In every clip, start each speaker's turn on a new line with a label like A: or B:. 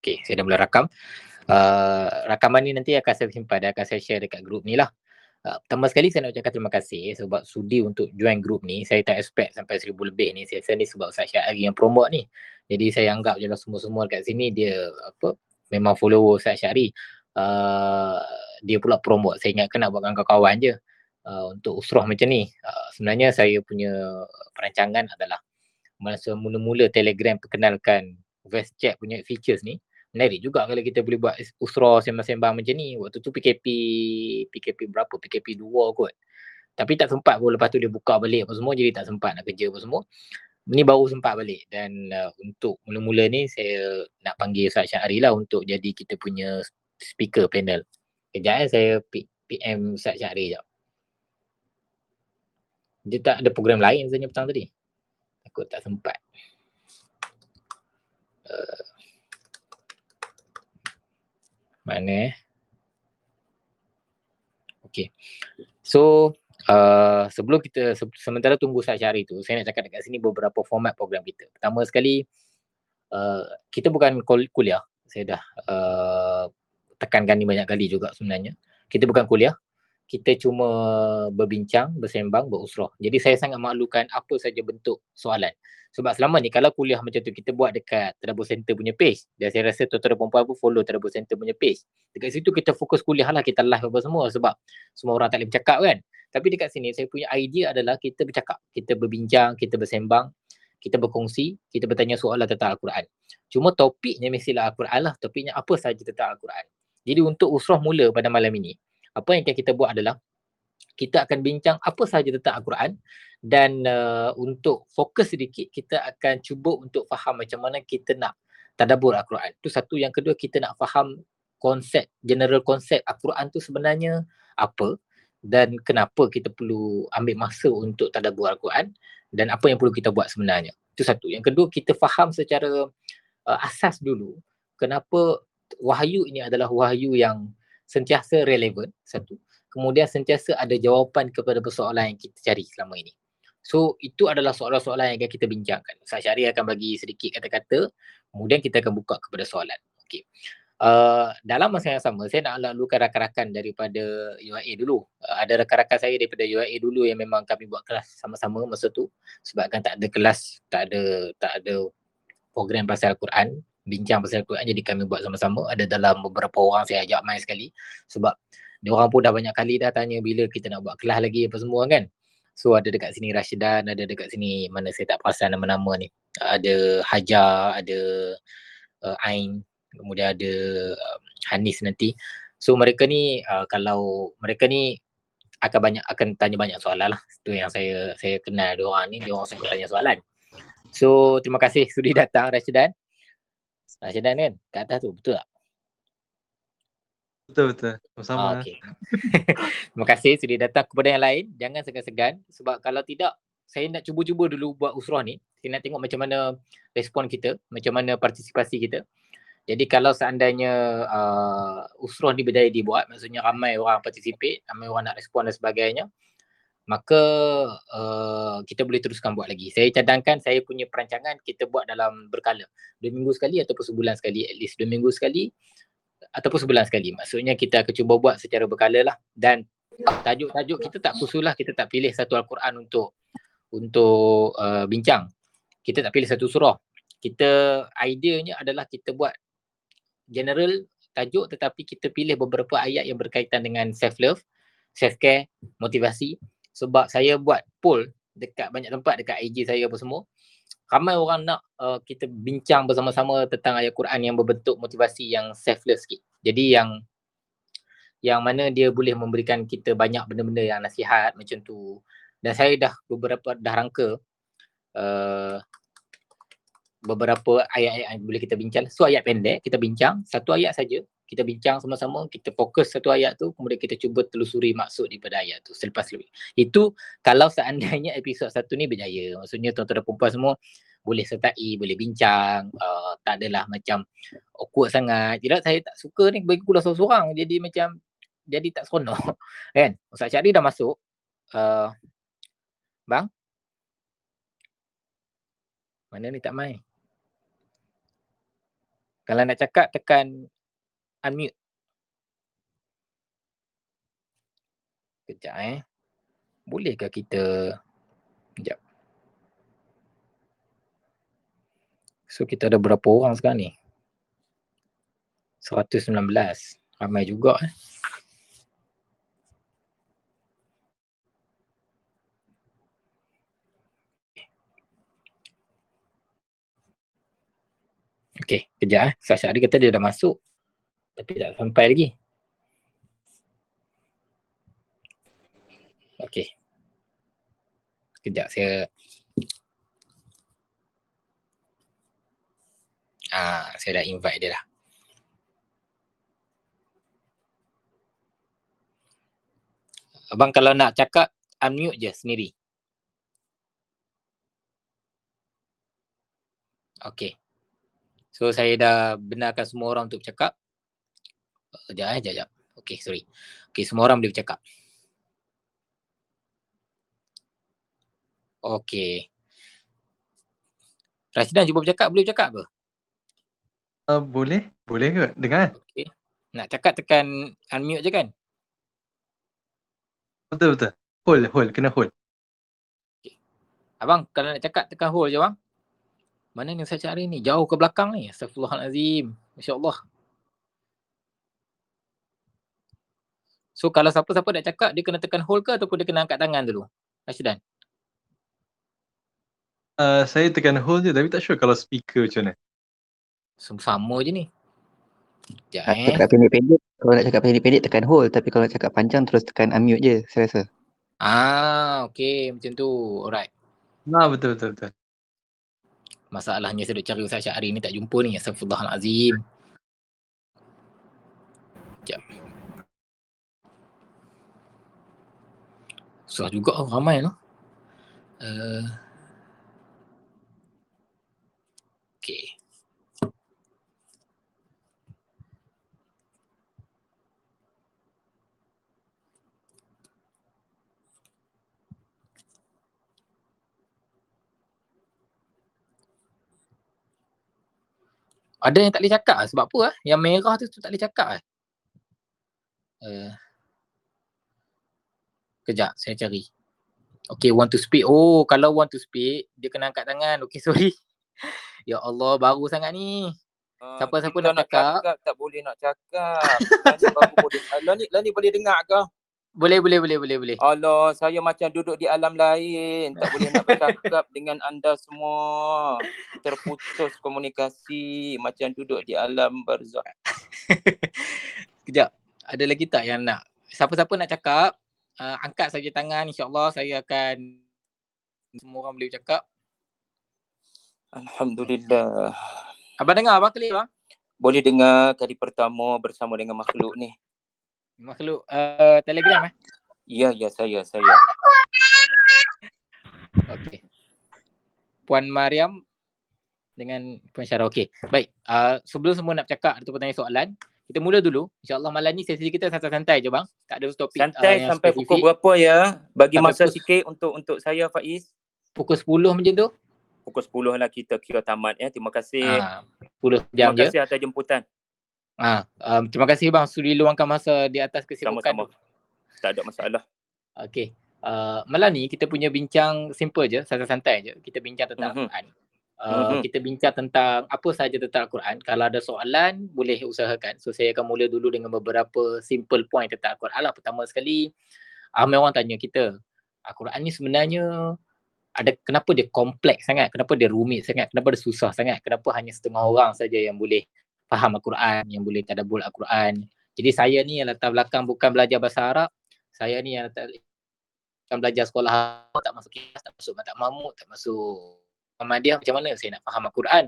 A: Okay, saya dah mula rakam. Uh, rakaman ni nanti akan saya simpan dan akan saya share dekat grup ni lah. Uh, pertama sekali saya nak ucapkan terima kasih sebab sudi untuk join grup ni. Saya tak expect sampai seribu lebih ni. Saya ni sebab Ustaz Syahari yang promote ni. Jadi saya anggap je lah semua-semua dekat sini dia apa memang follower Ustaz Syahari. Uh, dia pula promote. Saya ingatkan nak buat kawan-kawan je uh, untuk usrah macam ni. Uh, sebenarnya saya punya perancangan adalah masa mula-mula Telegram perkenalkan Voice Chat punya features ni menarik juga kalau kita boleh buat usra sembang-sembang macam ni. Waktu tu PKP PKP berapa? PKP 2 kot. Tapi tak sempat pun lepas tu dia buka balik apa semua jadi tak sempat nak kerja apa semua. Ni baru sempat balik dan uh, untuk mula-mula ni saya nak panggil Ustaz Syahri lah untuk jadi kita punya speaker panel. Kejap eh saya PM Ustaz Syahri jap. Dia tak ada program lain sebenarnya petang tadi. Takut tak sempat. Uh, mana eh? Okay. So uh, sebelum kita se- sementara tunggu Ustaz Syari tu, saya nak cakap dekat sini beberapa format program kita. Pertama sekali, uh, kita bukan kuliah. Saya dah uh, tekankan ni banyak kali juga sebenarnya. Kita bukan kuliah. Kita cuma berbincang, bersembang, berusrah. Jadi saya sangat maklumkan apa saja bentuk soalan. Sebab selama ni kalau kuliah macam tu kita buat dekat Tadabur Center punya page dan saya rasa tuan-tuan perempuan pun follow Tadabur Center punya page. Dekat situ kita fokus kuliah lah kita live apa semua sebab semua orang tak boleh bercakap kan. Tapi dekat sini saya punya idea adalah kita bercakap, kita berbincang, kita bersembang, kita berkongsi, kita bertanya soalan tentang Al-Quran. Cuma topiknya mestilah Al-Quran lah, topiknya apa saja tentang Al-Quran. Jadi untuk usrah mula pada malam ini, apa yang akan kita buat adalah kita akan bincang apa saja tentang Al-Quran dan uh, untuk fokus sedikit kita akan cuba untuk faham macam mana kita nak tadabbur Al-Quran. Itu satu yang kedua kita nak faham konsep general konsep Al-Quran tu sebenarnya apa dan kenapa kita perlu ambil masa untuk tadabbur Al-Quran dan apa yang perlu kita buat sebenarnya. Itu satu. Yang kedua kita faham secara uh, asas dulu kenapa wahyu ini adalah wahyu yang sentiasa relevan satu. Kemudian sentiasa ada jawapan kepada persoalan yang kita cari selama ini. So itu adalah soalan-soalan yang akan kita bincangkan. Ustaz Syari akan bagi sedikit kata-kata, kemudian kita akan buka kepada soalan. Okay. Uh, dalam masa yang sama, saya nak lalukan rakan-rakan daripada UIA dulu. Uh, ada rakan-rakan saya daripada UIA dulu yang memang kami buat kelas sama-sama masa tu. Sebab kan tak ada kelas, tak ada tak ada program pasal Al-Quran, bincang pasal Al-Quran jadi kami buat sama-sama. Ada dalam beberapa orang saya ajak main sekali. Sebab dia orang pun dah banyak kali dah tanya bila kita nak buat kelas lagi apa semua kan. So ada dekat sini Rashidan, ada dekat sini mana saya tak perasan nama-nama ni. Ada Hajar, ada uh, Ain, kemudian ada uh, Hanis nanti. So mereka ni uh, kalau mereka ni akan banyak akan tanya banyak soalan lah. Itu yang saya saya kenal dia orang ni, dia orang suka tanya soalan. So terima kasih sudi datang Rashidan. Rashidan kan kat atas tu betul tak?
B: Betul betul. Sama-sama. Ah, okay.
A: Terima kasih sudah datang kepada yang lain. Jangan segan-segan sebab kalau tidak saya nak cuba-cuba dulu buat usrah ni. Saya nak tengok macam mana respon kita, macam mana partisipasi kita. Jadi kalau seandainya uh, usrah ni berjaya dibuat, maksudnya ramai orang participate, ramai orang nak respon dan sebagainya, maka uh, kita boleh teruskan buat lagi. Saya cadangkan saya punya perancangan kita buat dalam berkala. Dua minggu sekali ataupun sebulan sekali at least. Dua minggu sekali ataupun sebulan sekali. Maksudnya kita akan cuba buat secara berkala lah dan tajuk-tajuk kita tak khusus lah. Kita tak pilih satu Al-Quran untuk untuk uh, bincang. Kita tak pilih satu surah. Kita ideanya adalah kita buat general tajuk tetapi kita pilih beberapa ayat yang berkaitan dengan self love, self care, motivasi. Sebab saya buat poll dekat banyak tempat dekat IG saya apa semua ramai orang nak uh, kita bincang bersama-sama tentang ayat Quran yang berbentuk motivasi yang selfless sikit. Jadi yang yang mana dia boleh memberikan kita banyak benda-benda yang nasihat macam tu. Dan saya dah beberapa dah rangka uh, beberapa ayat-ayat yang boleh kita bincang. So ayat pendek kita bincang, satu ayat saja kita bincang sama-sama, kita fokus satu ayat tu, kemudian kita cuba telusuri maksud daripada ayat tu selepas lebih. Itu kalau seandainya episod satu ni berjaya. Maksudnya tuan-tuan dan perempuan semua boleh sertai, boleh bincang, uh, tak adalah macam awkward sangat. Tidak, saya tak suka ni bagi kuliah seorang-seorang. Jadi macam, jadi tak seronok. kan? Ustaz Syari dah masuk. Uh, bang? Mana ni tak main? Kalau nak cakap tekan unmute. Kejap eh. Bolehkah kita Sekejap. So kita ada berapa orang sekarang ni? 119. Ramai juga eh. Okay, kejap eh. Sasha Ari kata dia dah masuk. Tapi tak sampai lagi. Okay. Kejap saya. Ah, saya dah invite dia dah. Abang kalau nak cakap, unmute je sendiri. Okay. So saya dah benarkan semua orang untuk bercakap. Sekejap eh, sekejap. Okay, sorry. Okay, semua orang boleh bercakap. Okay. Rasidan cuba bercakap, boleh bercakap ke?
B: Uh, boleh, boleh ke? Dengar?
A: Okay. Nak cakap tekan unmute je kan?
B: Betul, betul. Hold, hold. Kena hold.
A: Okay. Abang, kalau nak cakap tekan hold je bang. Mana ni saya cari ni? Jauh ke belakang ni. Astagfirullahalazim. Masya-Allah. So kalau siapa-siapa nak cakap dia kena tekan hold ke ataupun dia kena angkat tangan dulu? Rashidan.
B: Uh, saya tekan hold je tapi tak sure kalau speaker macam mana.
A: Sama je ni. Sekejap eh.
C: cakap pendek-pendek, kalau nak cakap pendek-pendek tekan hold tapi kalau nak cakap panjang terus tekan unmute je saya rasa.
A: Ah, okay macam tu. Alright.
B: Ha, betul, betul, betul.
A: Masalahnya saya duk cari Ustaz Syahri ni tak jumpa ni. Astagfirullahalazim. Sekejap. Susah juga oh, ramai tu. Uh, okay. Ada yang tak boleh cakap lah. Sebab apa ah? Yang merah tu, tu tak boleh cakap ah. Uh, kejap, saya cari. Okay, want to speak. Oh, kalau want to speak, dia kena angkat tangan. Okay, sorry. ya Allah, baru sangat ni.
D: Ah,
A: Siapa-siapa
D: kita
A: nak cakap?
D: tak boleh nak cakap. Lani baru boleh. Lani, Lani boleh dengar ke?
A: Boleh, boleh, boleh, boleh, boleh.
D: Allah, saya macam duduk di alam lain. Tak boleh nak bercakap dengan anda semua. Terputus komunikasi. Macam duduk di alam barzah.
A: Kejap. Ada lagi tak yang nak? Siapa-siapa nak cakap, uh, angkat saja tangan. InsyaAllah saya akan semua orang boleh cakap.
D: Alhamdulillah.
A: Abang dengar abang clear bang?
D: Boleh dengar kali pertama bersama dengan makhluk ni.
A: Makhluk uh, telegram eh?
D: Ya, ya saya, saya.
A: Okey. Puan Mariam dengan Puan Syarah. Okey. Baik. Uh, sebelum semua nak bercakap ataupun tanya soalan, kita mula dulu. InsyaAllah malam ni sesi kita santai-santai je bang. Tak ada topik
D: Santai
A: yang
D: sampai
A: spesifik.
D: pukul berapa ya? Bagi
A: Sampai
D: masa
A: pukul-
D: sikit untuk untuk saya Faiz.
A: Pukul 10 macam tu.
D: Pukul 10 lah kita kira tamat ya. Terima kasih.
A: Ah, 10 jam
D: Terima
A: je.
D: kasih atas jemputan.
A: Ah, um, terima kasih bang sudi luangkan masa di atas kesibukan
D: Sama-sama.
A: tu.
D: Tak ada masalah.
A: Okey. Uh, malam ni kita punya bincang simple je, santai-santai je. Kita bincang tentang
D: Mhm.
A: Al-Quran. Uh,
D: Mhm.
A: Kita bincang tentang apa sahaja tentang Al-Quran. Kalau ada soalan, boleh usahakan. So saya akan mula dulu dengan beberapa simple point tentang Al-Quran lah. Pertama sekali, ramai orang tanya kita, Al-Quran ni sebenarnya ada kenapa dia kompleks sangat, kenapa dia rumit sangat, kenapa dia susah sangat, kenapa hanya setengah orang saja yang boleh faham Al-Quran, yang boleh tadabbur Al-Quran. Jadi saya ni yang latar belakang bukan belajar bahasa Arab, saya ni yang latar belakang belajar sekolah Arab, tak masuk kelas, tak masuk Matak Mahmud, tak masuk Muhammadiyah, macam mana saya nak faham Al-Quran?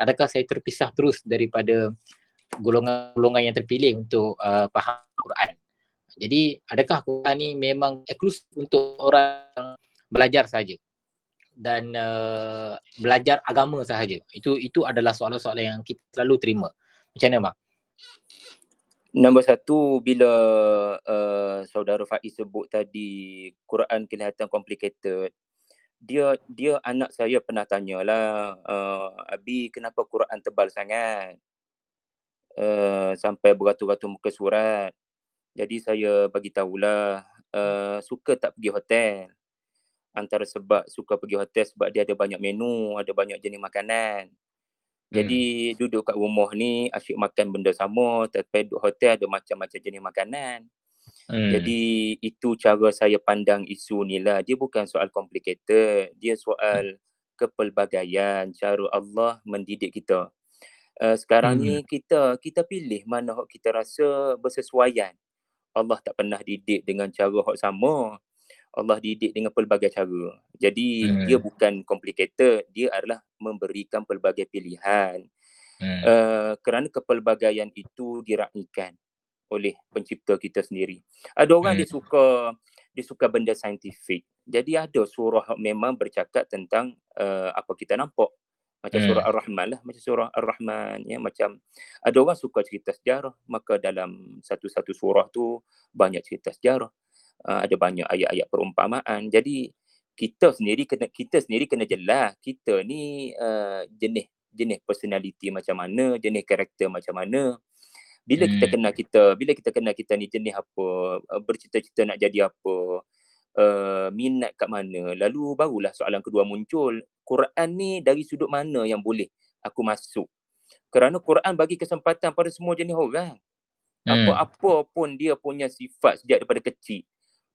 A: Adakah saya terpisah terus daripada golongan-golongan yang terpilih untuk uh, faham Al-Quran? Jadi adakah Al-Quran ni memang eksklusif untuk orang belajar saja dan uh, belajar agama sahaja. Itu itu adalah soalan-soalan yang kita selalu terima. Macam mana bang?
D: Nombor satu, bila uh, saudara Faiz sebut tadi Quran kelihatan complicated, dia dia anak saya pernah tanyalah, uh, Abi kenapa Quran tebal sangat? uh, sampai beratus-ratus muka surat. Jadi saya bagi tahulah uh, suka tak pergi hotel. Antara sebab suka pergi hotel sebab dia ada banyak menu, ada banyak jenis makanan. Jadi hmm. duduk kat rumah ni asyik makan benda sama tapi duduk hotel ada macam-macam jenis makanan. Hmm. Jadi itu cara saya pandang isu ni lah. Dia bukan soal complicated. Dia soal kepelbagaian cara Allah mendidik kita. Uh, sekarang hmm. ni kita kita pilih mana hak kita rasa bersesuaian. Allah tak pernah didik dengan cara hak sama. Allah didik dengan pelbagai cara. Jadi hmm. dia bukan complicated, dia adalah memberikan pelbagai pilihan. Hmm. Uh, kerana kepelbagaian itu diraihkan oleh pencipta kita sendiri. Ada orang hmm. dia suka dia suka benda saintifik. Jadi ada surah memang bercakap tentang uh, apa kita nampak. Macam hmm. surah Ar-Rahman lah. Macam surah Ar-Rahman. Ya, macam ada orang suka cerita sejarah. Maka dalam satu-satu surah tu banyak cerita sejarah. Uh, ada banyak ayat-ayat perumpamaan. Jadi kita sendiri kena kita sendiri kena jelas kita ni uh, jenis jenis personality macam mana, jenis karakter macam mana. Bila hmm. kita kenal kita, bila kita kenal kita ni jenis apa, uh, bercita-cita nak jadi apa, uh, minat kat mana, lalu barulah soalan kedua muncul. Quran ni dari sudut mana yang boleh aku masuk? Kerana Quran bagi kesempatan pada semua jenis orang. Hmm. Apa-apa pun dia punya sifat sejak daripada kecil.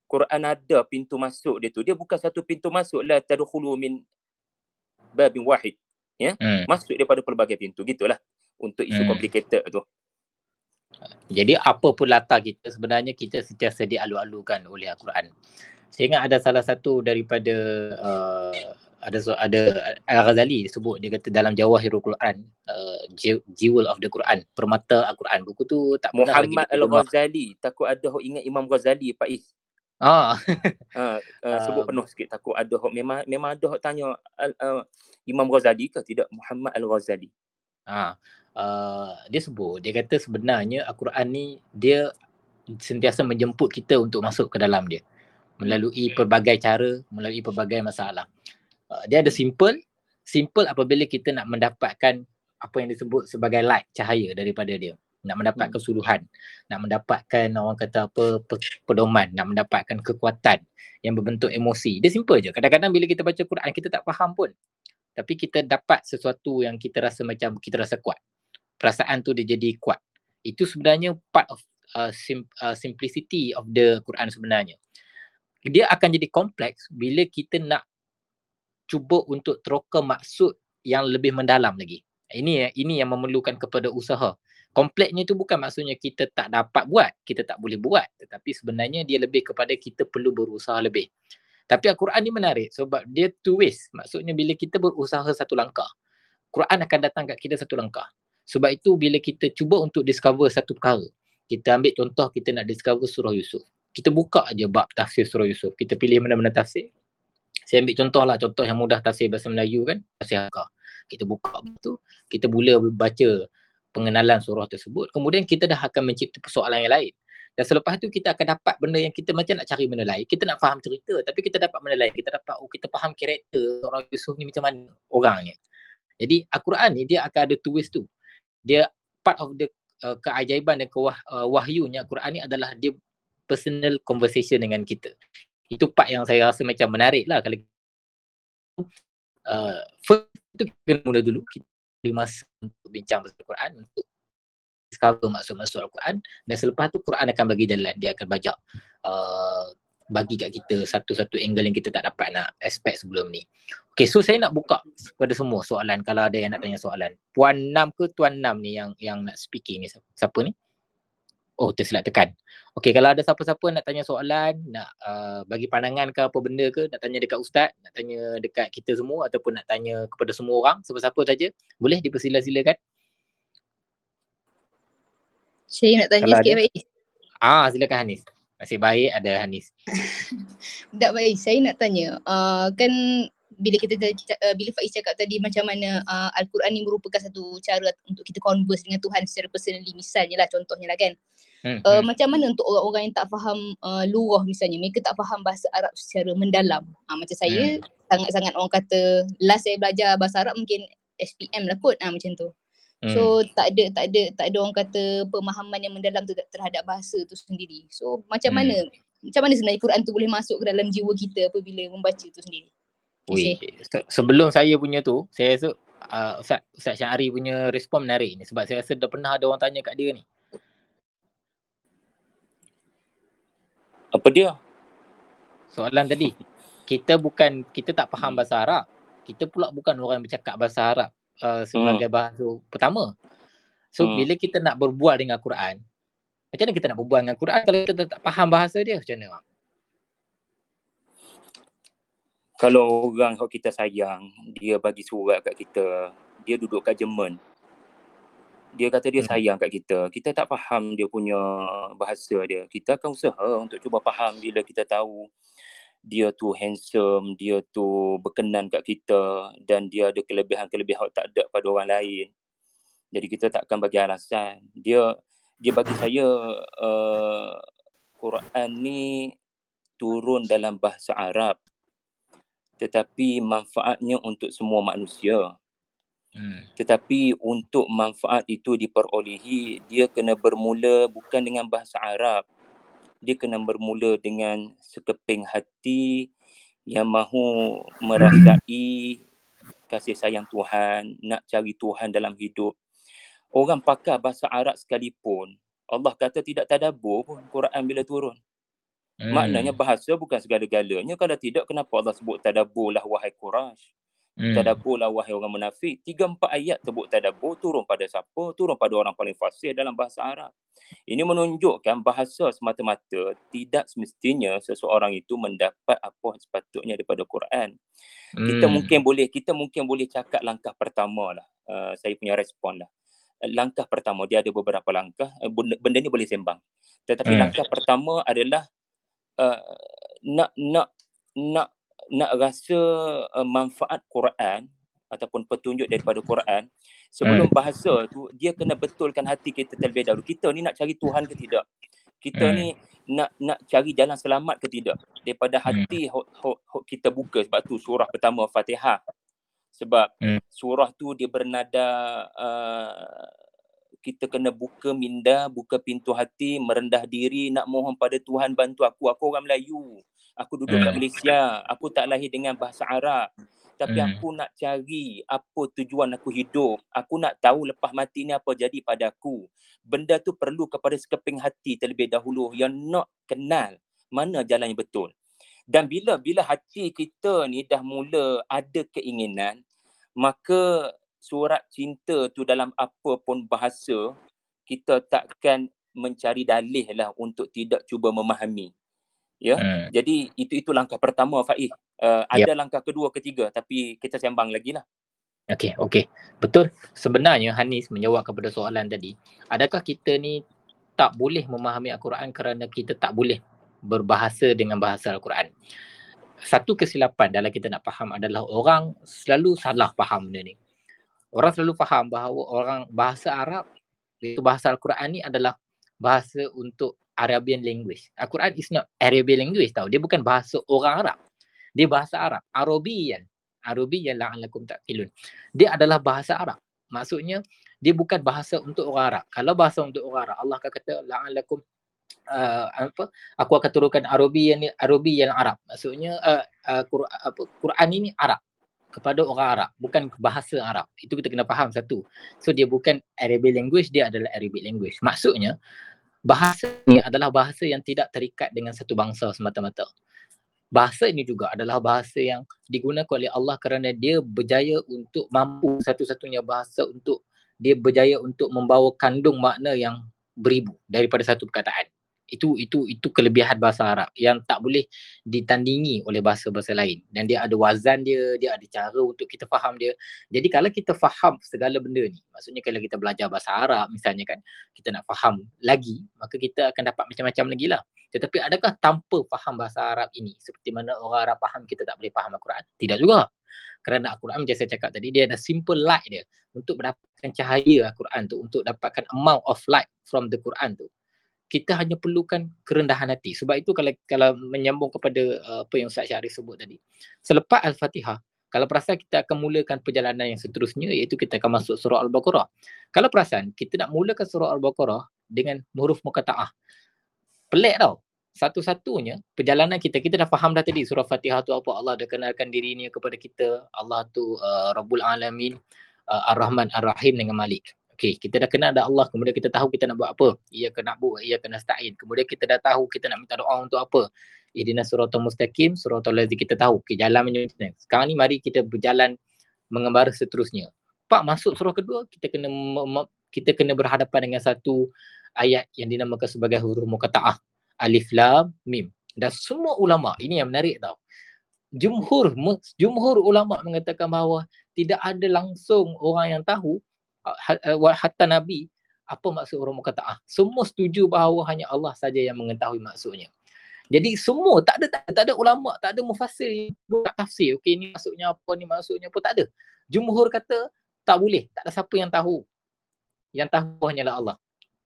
D: Quran ada pintu masuk dia tu. Dia bukan satu pintu masuk la tadkhulu min babin wahid. Ya? Hmm. Masuk daripada pelbagai pintu gitulah untuk isu hmm. complicated tu.
A: Jadi apa pun latar kita sebenarnya kita sentiasa dialu-alukan oleh Al-Quran. Saya ingat ada salah satu daripada uh, ada ada Al-Ghazali sebut dia kata dalam Jawahirul Quran uh, Jewel of the Quran permata Al-Quran buku tu tak
D: Muhammad Al-Ghazali takut ada hok ingat Imam Ghazali Pak Is
A: ah.
D: Uh, uh, sebut penuh sikit takut ada hok memang memang ada hok tanya uh, Imam Ghazali ke tidak? Muhammad Al-Ghazali.
A: Ah uh, dia sebut dia kata sebenarnya al-Quran ni dia sentiasa menjemput kita untuk masuk ke dalam dia. Melalui pelbagai cara melalui pelbagai masalah. Uh, dia ada simple simple apabila kita nak mendapatkan apa yang disebut sebagai light cahaya daripada dia nak mendapat hmm. kesuduhan nak mendapatkan orang kata apa pedoman nak mendapatkan kekuatan yang berbentuk emosi dia simple je kadang-kadang bila kita baca Quran kita tak faham pun tapi kita dapat sesuatu yang kita rasa macam kita rasa kuat perasaan tu dia jadi kuat. Itu sebenarnya part of uh, sim, uh, simplicity of the Quran sebenarnya. Dia akan jadi kompleks bila kita nak cuba untuk teroka maksud yang lebih mendalam lagi. Ini ini yang memerlukan kepada usaha. Kompleksnya itu bukan maksudnya kita tak dapat buat, kita tak boleh buat. Tetapi sebenarnya dia lebih kepada kita perlu berusaha lebih. Tapi Al-Quran ni menarik sebab dia two ways. Maksudnya bila kita berusaha satu langkah, Quran akan datang kat kita satu langkah. Sebab itu bila kita cuba untuk discover satu perkara, kita ambil contoh kita nak discover surah Yusuf. Kita buka aja bab tafsir surah Yusuf. Kita pilih mana-mana tafsir. Saya ambil contoh lah, contoh yang mudah tafsir bahasa Melayu kan, tafsir Hakka. Kita buka tu, kita mula baca pengenalan surah tersebut. Kemudian kita dah akan mencipta persoalan yang lain. Dan selepas tu kita akan dapat benda yang kita macam nak cari benda lain. Kita nak faham cerita tapi kita dapat benda lain. Kita dapat, oh kita faham karakter orang Yusuf ni macam mana orangnya. Jadi Al-Quran ni dia akan ada ways tu dia part of the uh, keajaiban dan kewah, uh, wahyunya Quran ni adalah dia personal conversation dengan kita. Itu part yang saya rasa macam menarik lah kalau uh, first tu kita mula dulu kita beri masa untuk bincang pasal Quran untuk discover maksud-maksud Al-Quran dan selepas tu Quran akan bagi jalan dia akan baca uh, bagi kat kita satu-satu angle yang kita tak dapat nak expect sebelum ni. Okay, so saya nak buka kepada semua soalan kalau ada yang nak tanya soalan. Puan Nam ke Tuan Nam ni yang yang nak speaking ni siapa ni? Oh, tersilap tekan. Okay, kalau ada siapa-siapa nak tanya soalan, nak uh, bagi pandangan ke apa benda ke, nak tanya dekat Ustaz, nak tanya dekat kita semua ataupun nak tanya kepada semua orang, siapa-siapa saja, boleh dipersila-silakan.
E: Saya nak tanya kalau sikit, Baik.
A: Ah, silakan Hanis. Masih baik ada Hanis.
E: tak baik. Saya nak tanya. Uh, kan bila kita uh, bila Faiz cakap tadi macam mana uh, Al-Quran ni merupakan satu cara untuk kita converse dengan Tuhan secara personally misalnya lah contohnya lah kan. Hmm, uh. Macam mana untuk orang-orang yang tak faham uh, lurah misalnya mereka tak faham bahasa Arab secara mendalam. Uh, macam saya hmm. sangat-sangat orang kata last saya belajar bahasa Arab mungkin SPM lah kot uh, macam tu.
A: Hmm.
E: So tak ada tak ada tak ada orang kata pemahaman yang mendalam tu terhadap bahasa tu sendiri. So macam
A: Hmm.
E: mana macam mana sebenarnya Quran tu boleh masuk ke dalam jiwa kita apabila membaca tu sendiri?
A: Wih, se- sebelum saya punya tu, saya rasa uh, Ustaz, Ustaz Syahri punya respon menarik ni sebab saya rasa dah pernah ada orang tanya kat dia ni.
D: Apa dia?
A: Soalan tadi, kita bukan kita tak faham bahasa Arab. Kita pula bukan orang yang bercakap bahasa Arab uh, sebagai bahasa pertama. So
D: Hmm.
A: bila kita nak berbual dengan Quran, macam mana kita nak berbual dengan Quran kalau kita tak faham bahasa dia? Macam mana?
D: Kalau orang yang kita sayang, dia bagi surat kat kita, dia duduk kat Jerman. Dia kata dia
A: Hmm.
D: sayang kat kita. Kita tak faham dia punya bahasa dia. Kita akan usaha untuk cuba faham bila kita tahu dia tu handsome, dia tu berkenan kat kita dan dia ada kelebihan-kelebihan yang tak ada pada orang lain. Jadi kita takkan bagi alasan. Dia dia bagi saya uh, Quran ni turun dalam bahasa Arab tetapi manfaatnya untuk semua manusia.
A: Hmm.
D: Tetapi untuk manfaat itu diperolehi, dia kena bermula bukan dengan bahasa Arab. Dia kena bermula dengan sekeping hati yang mahu merasai kasih sayang Tuhan, nak cari Tuhan dalam hidup. Orang pakar bahasa Arab sekalipun, Allah kata tidak tadabbur pun Quran bila turun.
A: Hmm.
D: Maknanya bahasa bukan segala-galanya. Kalau tidak, kenapa Allah sebut tadabbur lah wahai Quraisy?
A: Hmm.
D: Tadabbur lah wahai orang munafik. Tiga empat ayat sebut tadabbur turun pada siapa? Turun pada orang paling fasih dalam bahasa Arab. Ini menunjukkan bahasa semata-mata tidak semestinya seseorang itu mendapat apa yang sepatutnya daripada Quran. Kita
A: Hmm.
D: mungkin boleh kita mungkin boleh cakap langkah pertama lah. Uh, saya punya respon lah. Uh, Langkah pertama dia ada beberapa langkah. Uh, benda, benda ni boleh sembang. Tetapi
A: Hmm.
D: langkah pertama adalah uh, nak nak nak nak rasa uh, manfaat Quran ataupun petunjuk daripada Quran sebelum bahasa tu dia kena betulkan hati kita terlebih dahulu. Kita ni nak cari Tuhan ke tidak? Kita
A: Hmm.
D: ni nak nak cari jalan selamat ke tidak? Daripada hati hok, hok, hok kita buka sebab tu surah pertama Fatihah. Sebab
A: Hmm.
D: surah tu dia bernada uh, kita kena buka minda, buka pintu hati, merendah diri, nak mohon pada Tuhan bantu aku. Aku orang Melayu. Aku duduk kat
A: Hmm.
D: Malaysia. Aku tak lahir dengan bahasa Arab. Tapi
A: Hmm.
D: aku nak cari apa tujuan aku hidup. Aku nak tahu lepas mati ni apa jadi pada aku. Benda tu perlu kepada sekeping hati terlebih dahulu yang nak kenal mana jalan yang betul. Dan bila bila hati kita ni dah mula ada keinginan, maka surat cinta tu dalam apa pun bahasa, kita takkan mencari dalih lah untuk tidak cuba memahami. Ya.
A: Hmm.
D: Jadi itu itu langkah pertama Faiz. Uh, ada langkah kedua ketiga tapi kita sembang lagi lah.
A: Okey, okey. Betul. Sebenarnya Hanis menjawab kepada soalan tadi, adakah kita ni tak boleh memahami Al-Quran kerana kita tak boleh berbahasa dengan bahasa Al-Quran? Satu kesilapan dalam kita nak faham adalah orang selalu salah faham benda ni. Orang selalu faham bahawa orang bahasa Arab itu bahasa Al-Quran ni adalah bahasa untuk Arabian language. Al-Quran is not Arabian language tau. Dia bukan bahasa orang Arab. Dia bahasa Arab. Arabian. Arabiyan la'allakum ta'qilun. Dia adalah bahasa Arab. Maksudnya dia bukan bahasa untuk orang Arab. Kalau bahasa untuk orang Arab, Allah akan kata la'allakum uh, apa aku akan turunkan Arabiyan ni Arabiyan Arab. Maksudnya uh, uh, Quran, apa Quran ini Arab kepada orang Arab, bukan bahasa Arab. Itu kita kena faham satu. So dia bukan Arabic language, dia adalah Arabic language. Maksudnya bahasa ni adalah bahasa yang tidak terikat dengan satu bangsa semata-mata bahasa ini juga adalah bahasa yang digunakan oleh Allah kerana dia berjaya untuk mampu satu-satunya bahasa untuk dia berjaya untuk membawa kandung makna yang beribu daripada satu perkataan. Itu itu itu kelebihan bahasa Arab yang tak boleh ditandingi oleh bahasa-bahasa lain dan dia ada wazan dia, dia ada cara untuk kita faham dia. Jadi kalau kita faham segala benda ni, maksudnya kalau kita belajar bahasa Arab misalnya kan, kita nak faham lagi, maka kita akan dapat macam-macam lagi lah. Tetapi adakah tanpa faham bahasa Arab ini seperti mana orang Arab faham kita tak boleh faham Al-Quran? Tidak juga. Kerana Al-Quran macam saya cakap tadi dia ada simple light dia untuk mendapatkan cahaya Al-Quran tu untuk dapatkan amount of light from the Quran tu. Kita hanya perlukan kerendahan hati. Sebab itu kalau kalau menyambung kepada uh, apa yang Ustaz Syarif sebut tadi. Selepas Al-Fatihah, Kalau perasan kita akan mulakan perjalanan yang seterusnya iaitu kita akan masuk surah Al-Baqarah. Kalau perasan kita nak mulakan surah Al-Baqarah dengan huruf muqataah. Pelik tau. Satu-satunya perjalanan kita kita dah faham dah tadi surah Fatihah tu apa Allah dah kenalkan dirinya kepada kita. Allah tu uh, Rabbul Alamin, uh, Ar-Rahman Ar-Rahim dengan Malik. Okey, kita dah kenal ada Allah, kemudian kita tahu kita nak buat apa. Ia kena buat, ia kena nasta'in. Kemudian kita dah tahu kita nak minta doa untuk apa. Ihdina suratul mustaqim, suratul lazi kita tahu. Okay, jalan menuju Sekarang ni mari kita berjalan mengembara seterusnya. Pak masuk surah kedua, kita kena kita kena berhadapan dengan satu ayat yang dinamakan sebagai huruf muqataah. Alif lam mim. Dan semua ulama, ini yang menarik tau. Jumhur jumhur ulama mengatakan bahawa tidak ada langsung orang yang tahu hatta nabi apa maksud huruf muqataah. Semua setuju bahawa hanya Allah saja yang mengetahui maksudnya. Jadi semua tak ada tak ada, tak ada ulama, tak ada mufassir buat tafsir. Okey ni maksudnya apa ni maksudnya apa tak ada. Jumhur kata tak boleh, tak ada siapa yang tahu. Yang tahu hanyalah Allah.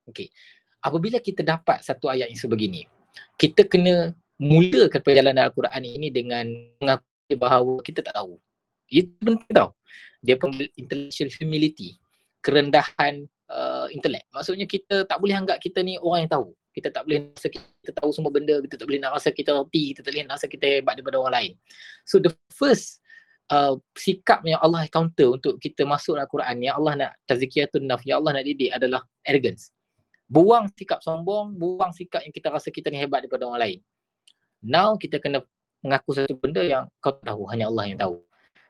A: Okey. Apabila kita dapat satu ayat yang sebegini, kita kena mulakan perjalanan Al-Quran ini dengan mengakui bahawa kita tak tahu. Itu penting tau. Dia panggil intellectual humility. Kerendahan uh, intelek. Maksudnya kita tak boleh anggap kita ni orang yang tahu kita tak boleh rasa kita tahu semua benda, kita tak boleh nak rasa kita reti, kita tak boleh nak rasa kita hebat daripada orang lain. So the first uh, sikap yang Allah counter untuk kita masuk Al-Quran, yang Allah nak tazkiyatun naf, yang Allah nak didik adalah arrogance. Buang sikap sombong, buang sikap yang kita rasa kita ni hebat daripada orang lain. Now kita kena mengaku satu benda yang kau tahu, hanya Allah yang tahu.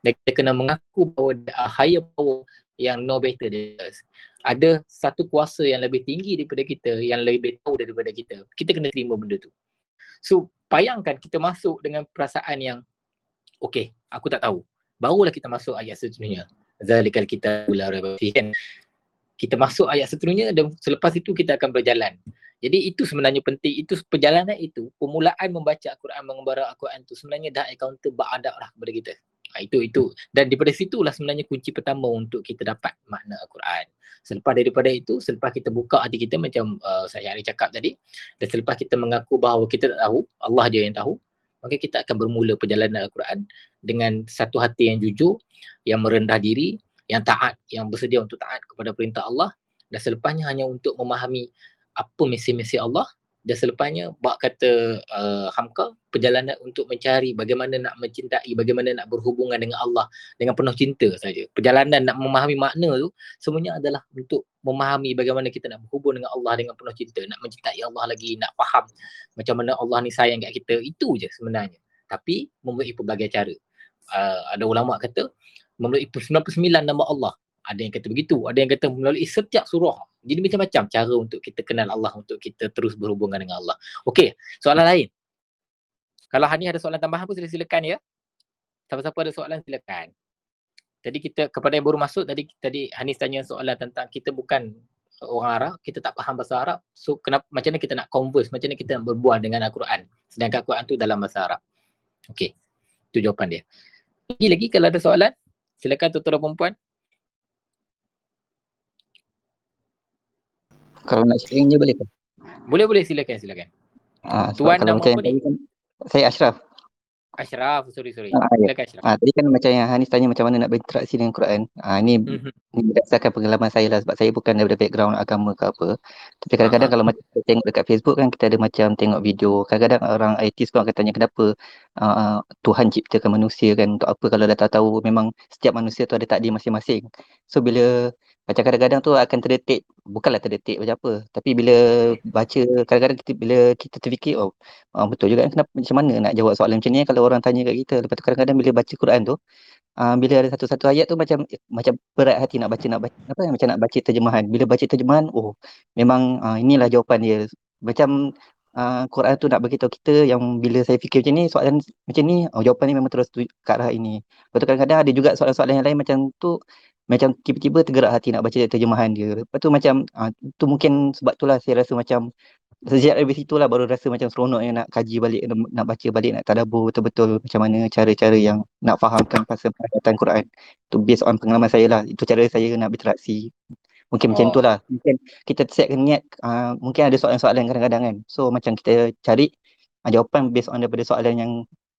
A: Dan kita kena mengaku bahawa a higher power yang no better than us ada satu kuasa yang lebih tinggi daripada kita, yang lebih tahu daripada kita. Kita kena terima benda tu. So, bayangkan kita masuk dengan perasaan yang okay, aku tak tahu. Barulah kita masuk ayat seterusnya. Zalikal kita ula kan. Kita masuk ayat seterusnya dan selepas itu kita akan berjalan. Jadi itu sebenarnya penting. Itu perjalanan itu, permulaan membaca Al-Quran, mengembara Al-Quran itu sebenarnya dah encounter beradab lah kepada kita. Ha, itu itu dan daripada situlah sebenarnya kunci pertama untuk kita dapat makna Al-Quran. Selepas daripada itu, selepas kita buka hati kita macam uh, saya hari cakap tadi dan selepas kita mengaku bahawa kita tak tahu, Allah je yang tahu, maka kita akan bermula perjalanan Al-Quran dengan satu hati yang jujur, yang merendah diri, yang taat, yang bersedia untuk taat kepada perintah Allah dan selepasnya hanya untuk memahami apa misi-misi Allah dan selepasnya bak kata uh, Hamka perjalanan untuk mencari bagaimana nak mencintai bagaimana nak berhubungan dengan Allah dengan penuh cinta saja. Perjalanan nak memahami makna tu semuanya adalah untuk memahami bagaimana kita nak berhubung dengan Allah dengan penuh cinta. Nak mencintai Allah lagi nak faham macam mana Allah ni sayang kat kita itu je sebenarnya. Tapi melalui pelbagai cara. Uh, ada ulama kata melalui 99 nama Allah ada yang kata begitu ada yang kata melalui setiap surah jadi macam-macam cara untuk kita kenal Allah, untuk kita terus berhubungan dengan Allah. Okey, soalan lain. Kalau Hani ada soalan tambahan pun silakan ya. Siapa-siapa ada soalan silakan. Tadi kita kepada yang baru masuk tadi tadi Hani tanya soalan tentang kita bukan orang Arab, kita tak faham bahasa Arab. So kenapa macam mana kita nak converse, macam mana kita nak berbual dengan Al-Quran. Sedangkan Al-Quran tu dalam bahasa Arab. Okey. Itu jawapan dia. Lagi lagi kalau ada soalan, silakan tuan-tuan perempuan.
C: Kalau nak sharing je boleh ke?
A: Boleh boleh silakan silakan.
C: Ah, Tuan nama apa ni? Kan, saya Ashraf.
A: Ashraf, sorry sorry.
C: Ah, ya. Silakan Ashraf. Ah, tadi kan macam yang Hanis tanya macam mana nak berinteraksi dengan Quran. Ah, ni, mm-hmm. ni berdasarkan pengalaman saya lah sebab saya bukan daripada background agama ke apa. Tapi kadang-kadang uh-huh. kalau macam kita tengok dekat Facebook kan kita ada macam tengok video. Kadang-kadang orang IT pun akan tanya kenapa uh, Tuhan ciptakan manusia kan untuk apa kalau dah tahu memang setiap manusia tu ada takdir masing-masing. So bila macam kadang-kadang tu akan terdetik bukanlah terdetik macam apa tapi bila baca kadang-kadang kita bila kita terfikir oh, oh betul juga kenapa macam mana nak jawab soalan macam ni? Kalau orang tanya kat kita lepas tu kadang-kadang bila baca Quran tu uh, bila ada satu-satu ayat tu macam macam berat hati nak baca nak baca apa macam nak baca terjemahan. Bila baca terjemahan oh memang uh, inilah jawapan dia. Macam uh, Quran tu nak beritahu kita yang bila saya fikir macam ni soalan macam ni oh, jawapan ni memang terus ke arah ini. Lepas tu kadang-kadang ada juga soalan-soalan yang lain macam tu macam tiba-tiba tergerak hati nak baca terjemahan dia. Lepas tu macam uh, tu mungkin sebab itulah saya rasa macam sejak dari situ lah baru rasa macam seronok yang nak kaji balik, nak baca balik, nak tadabur betul-betul macam mana cara-cara yang nak fahamkan pasal perayatan Quran. Tu based on pengalaman saya lah. Itu cara saya nak berinteraksi. Mungkin oh. macam itulah. Mungkin kita setkan niat, uh, mungkin ada soalan-soalan kadang-kadang kan. So macam kita cari uh, jawapan based on daripada soalan yang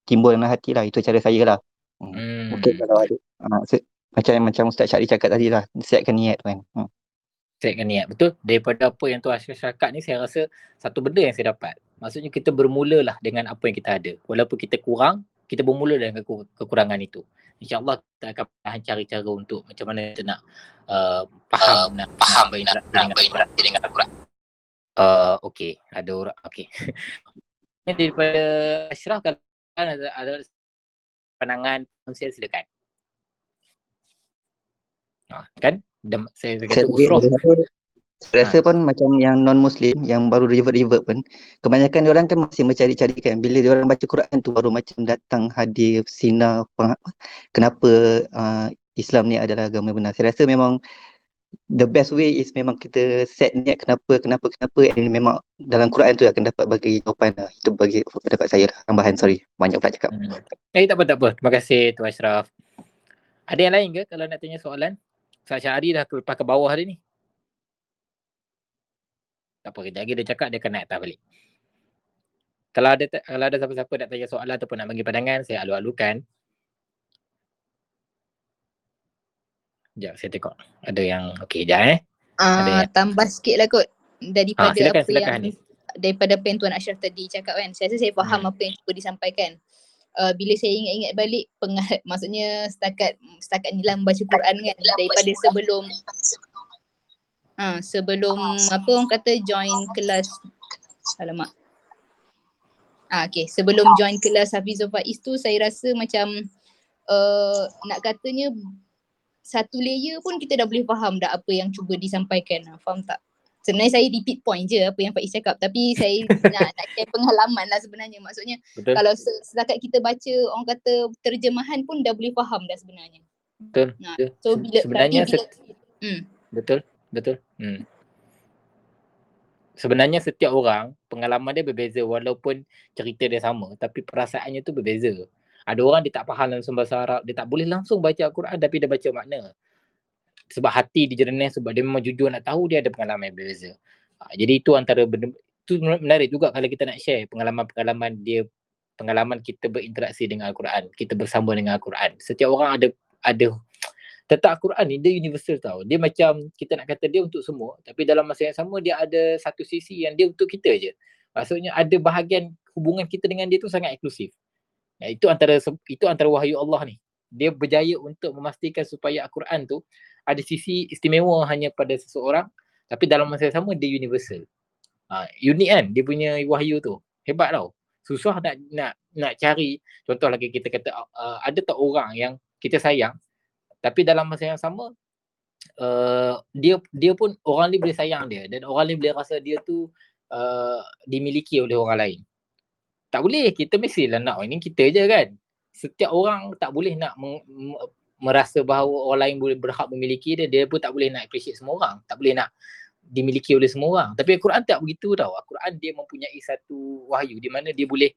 C: timbul dalam hati lah. Itu cara saya lah. Hmm. Mungkin kalau ada uh, se- macam macam Ustaz Syari cakap tadi lah, siapkan niat tu kan. Hmm.
A: Siapkan niat. Betul. Daripada apa yang Tuan Ashraf cakap ni saya rasa satu benda yang saya dapat. Maksudnya kita bermula lah dengan apa yang kita ada. Walaupun kita kurang, kita bermula dengan kekur- kekurangan itu. InsyaAllah kita akan cari cara untuk macam mana kita nak uh, faham, uh, nak faham nak berinteraksi dengan Al-Quran. Uh, okay, ada orang, okay. daripada Ashraf kan ada, ada pandangan konsel silakan. Ha, kan? Dem, saya kata usroh.
C: Saya rasa pun macam yang non-Muslim yang baru revert-revert pun kebanyakan dia orang kan masih mencari-cari kan bila dia orang baca Quran tu baru macam datang hadir sinar kenapa uh, Islam ni adalah agama benar. Saya rasa memang the best way is memang kita set niat kenapa kenapa kenapa and memang dalam Quran tu akan dapat bagi jawapan lah. Itu bagi pendapat saya lah. Tambahan sorry. Banyak pula cakap. Hmm.
A: Eh tak apa tak apa. Terima kasih Tuan Ashraf. Ada yang lain ke kalau nak tanya soalan? Ustaz Syahri dah lepas ke bawah hari ni. Tak apa, kejap lagi dia cakap dia akan naik atas balik. Kalau ada kalau ada siapa-siapa nak tanya soalan ataupun nak bagi pandangan, saya alu-alukan. Sekejap, saya tengok. Ada yang, okey, sekejap eh.
E: Uh, yang... Tambah sikit lah kot daripada ha, silakan,
A: apa silakan,
E: yang Hanis. daripada apa yang Tuan Ashraf tadi cakap kan. Saya rasa saya faham hmm. apa yang cuba disampaikan. Uh, bila saya ingat-ingat balik pengat maksudnya setakat setakat ni lah membaca Quran kan daripada sebelum Ha, sebelum apa orang kata join kelas alamak. Ah okey, sebelum join kelas Hafizul Faiz tu saya rasa macam uh, nak katanya satu layer pun kita dah boleh faham dah apa yang cuba disampaikan. Ha, faham tak? Sebenarnya saya repeat point je apa yang Faiz cakap tapi saya nak nak share pengalaman lah sebenarnya. Maksudnya Betul. kalau setakat kita baca orang kata terjemahan pun dah boleh faham dah sebenarnya.
A: Betul. Nah, so bila sebenarnya bila, se- hmm. Betul. Betul. Hmm. Sebenarnya setiap orang pengalaman dia berbeza walaupun cerita dia sama tapi perasaannya tu berbeza. Ada orang dia tak faham langsung bahasa Arab, dia tak boleh langsung baca Al-Quran tapi dia baca makna. Sebab hati dia jernih sebab dia memang jujur nak tahu dia ada pengalaman yang berbeza. Ha, jadi itu antara benda itu menarik juga kalau kita nak share pengalaman-pengalaman dia pengalaman kita berinteraksi dengan Al-Quran, kita bersama dengan Al-Quran. Setiap orang ada ada tentang Al-Quran ni dia universal tau. Dia macam kita nak kata dia untuk semua tapi dalam masa yang sama dia ada satu sisi yang dia untuk kita je. Maksudnya ada bahagian hubungan kita dengan dia tu sangat eksklusif. Ya, itu antara itu antara wahyu Allah ni. Dia berjaya untuk memastikan supaya Al-Quran tu ada sisi istimewa hanya pada seseorang tapi dalam masa yang sama dia universal. Ha, unik kan? Dia punya wahyu tu. Hebat tau. Susah nak nak nak cari. Contoh lagi kita kata uh, ada tak orang yang kita sayang tapi dalam masa yang sama uh, dia dia pun orang ni boleh sayang dia. Dan orang ni boleh rasa dia tu uh, dimiliki oleh orang lain. Tak boleh. Kita mestilah nak. Ini kita je kan? Setiap orang tak boleh nak merasa bahawa orang lain boleh berhak memiliki dia dia pun tak boleh nak appreciate semua orang tak boleh nak dimiliki oleh semua orang tapi Al-Quran tak begitu tau Al-Quran dia mempunyai satu wahyu di mana dia boleh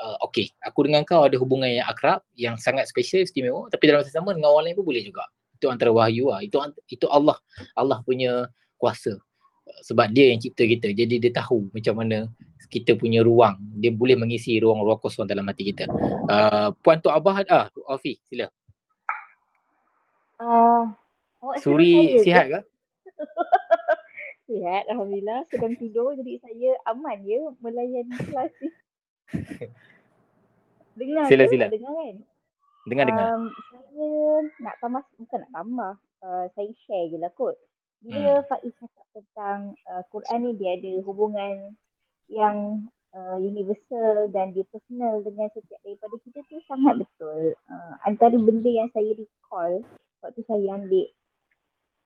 A: uh, okay, aku dengan kau ada hubungan yang akrab, yang sangat special, istimewa, tapi dalam masa sama dengan orang lain pun boleh juga. Itu antara wahyu lah. Itu, itu Allah, Allah punya kuasa. Sebab dia yang cipta kita. Jadi dia tahu macam mana kita punya ruang. Dia boleh mengisi ruang-ruang kosong dalam hati kita. Uh, Puan Tok Abah, ah, Alfi, sila.
F: Uh,
A: Suri sihat ke?
F: sihat, Alhamdulillah. Sedang tidur jadi saya aman je melayani kelas ni. dengar
A: sila, sila.
F: dengar kan?
A: Dengar, dengar. Um,
F: saya nak tambah, bukan nak tambah. Uh, saya share je lah kot. Bila hmm. Faiz cakap tentang uh, Quran ni dia ada hubungan yang uh, universal dan dia personal dengan setiap daripada kita tu sangat betul. Uh, antara benda yang saya recall waktu saya ambil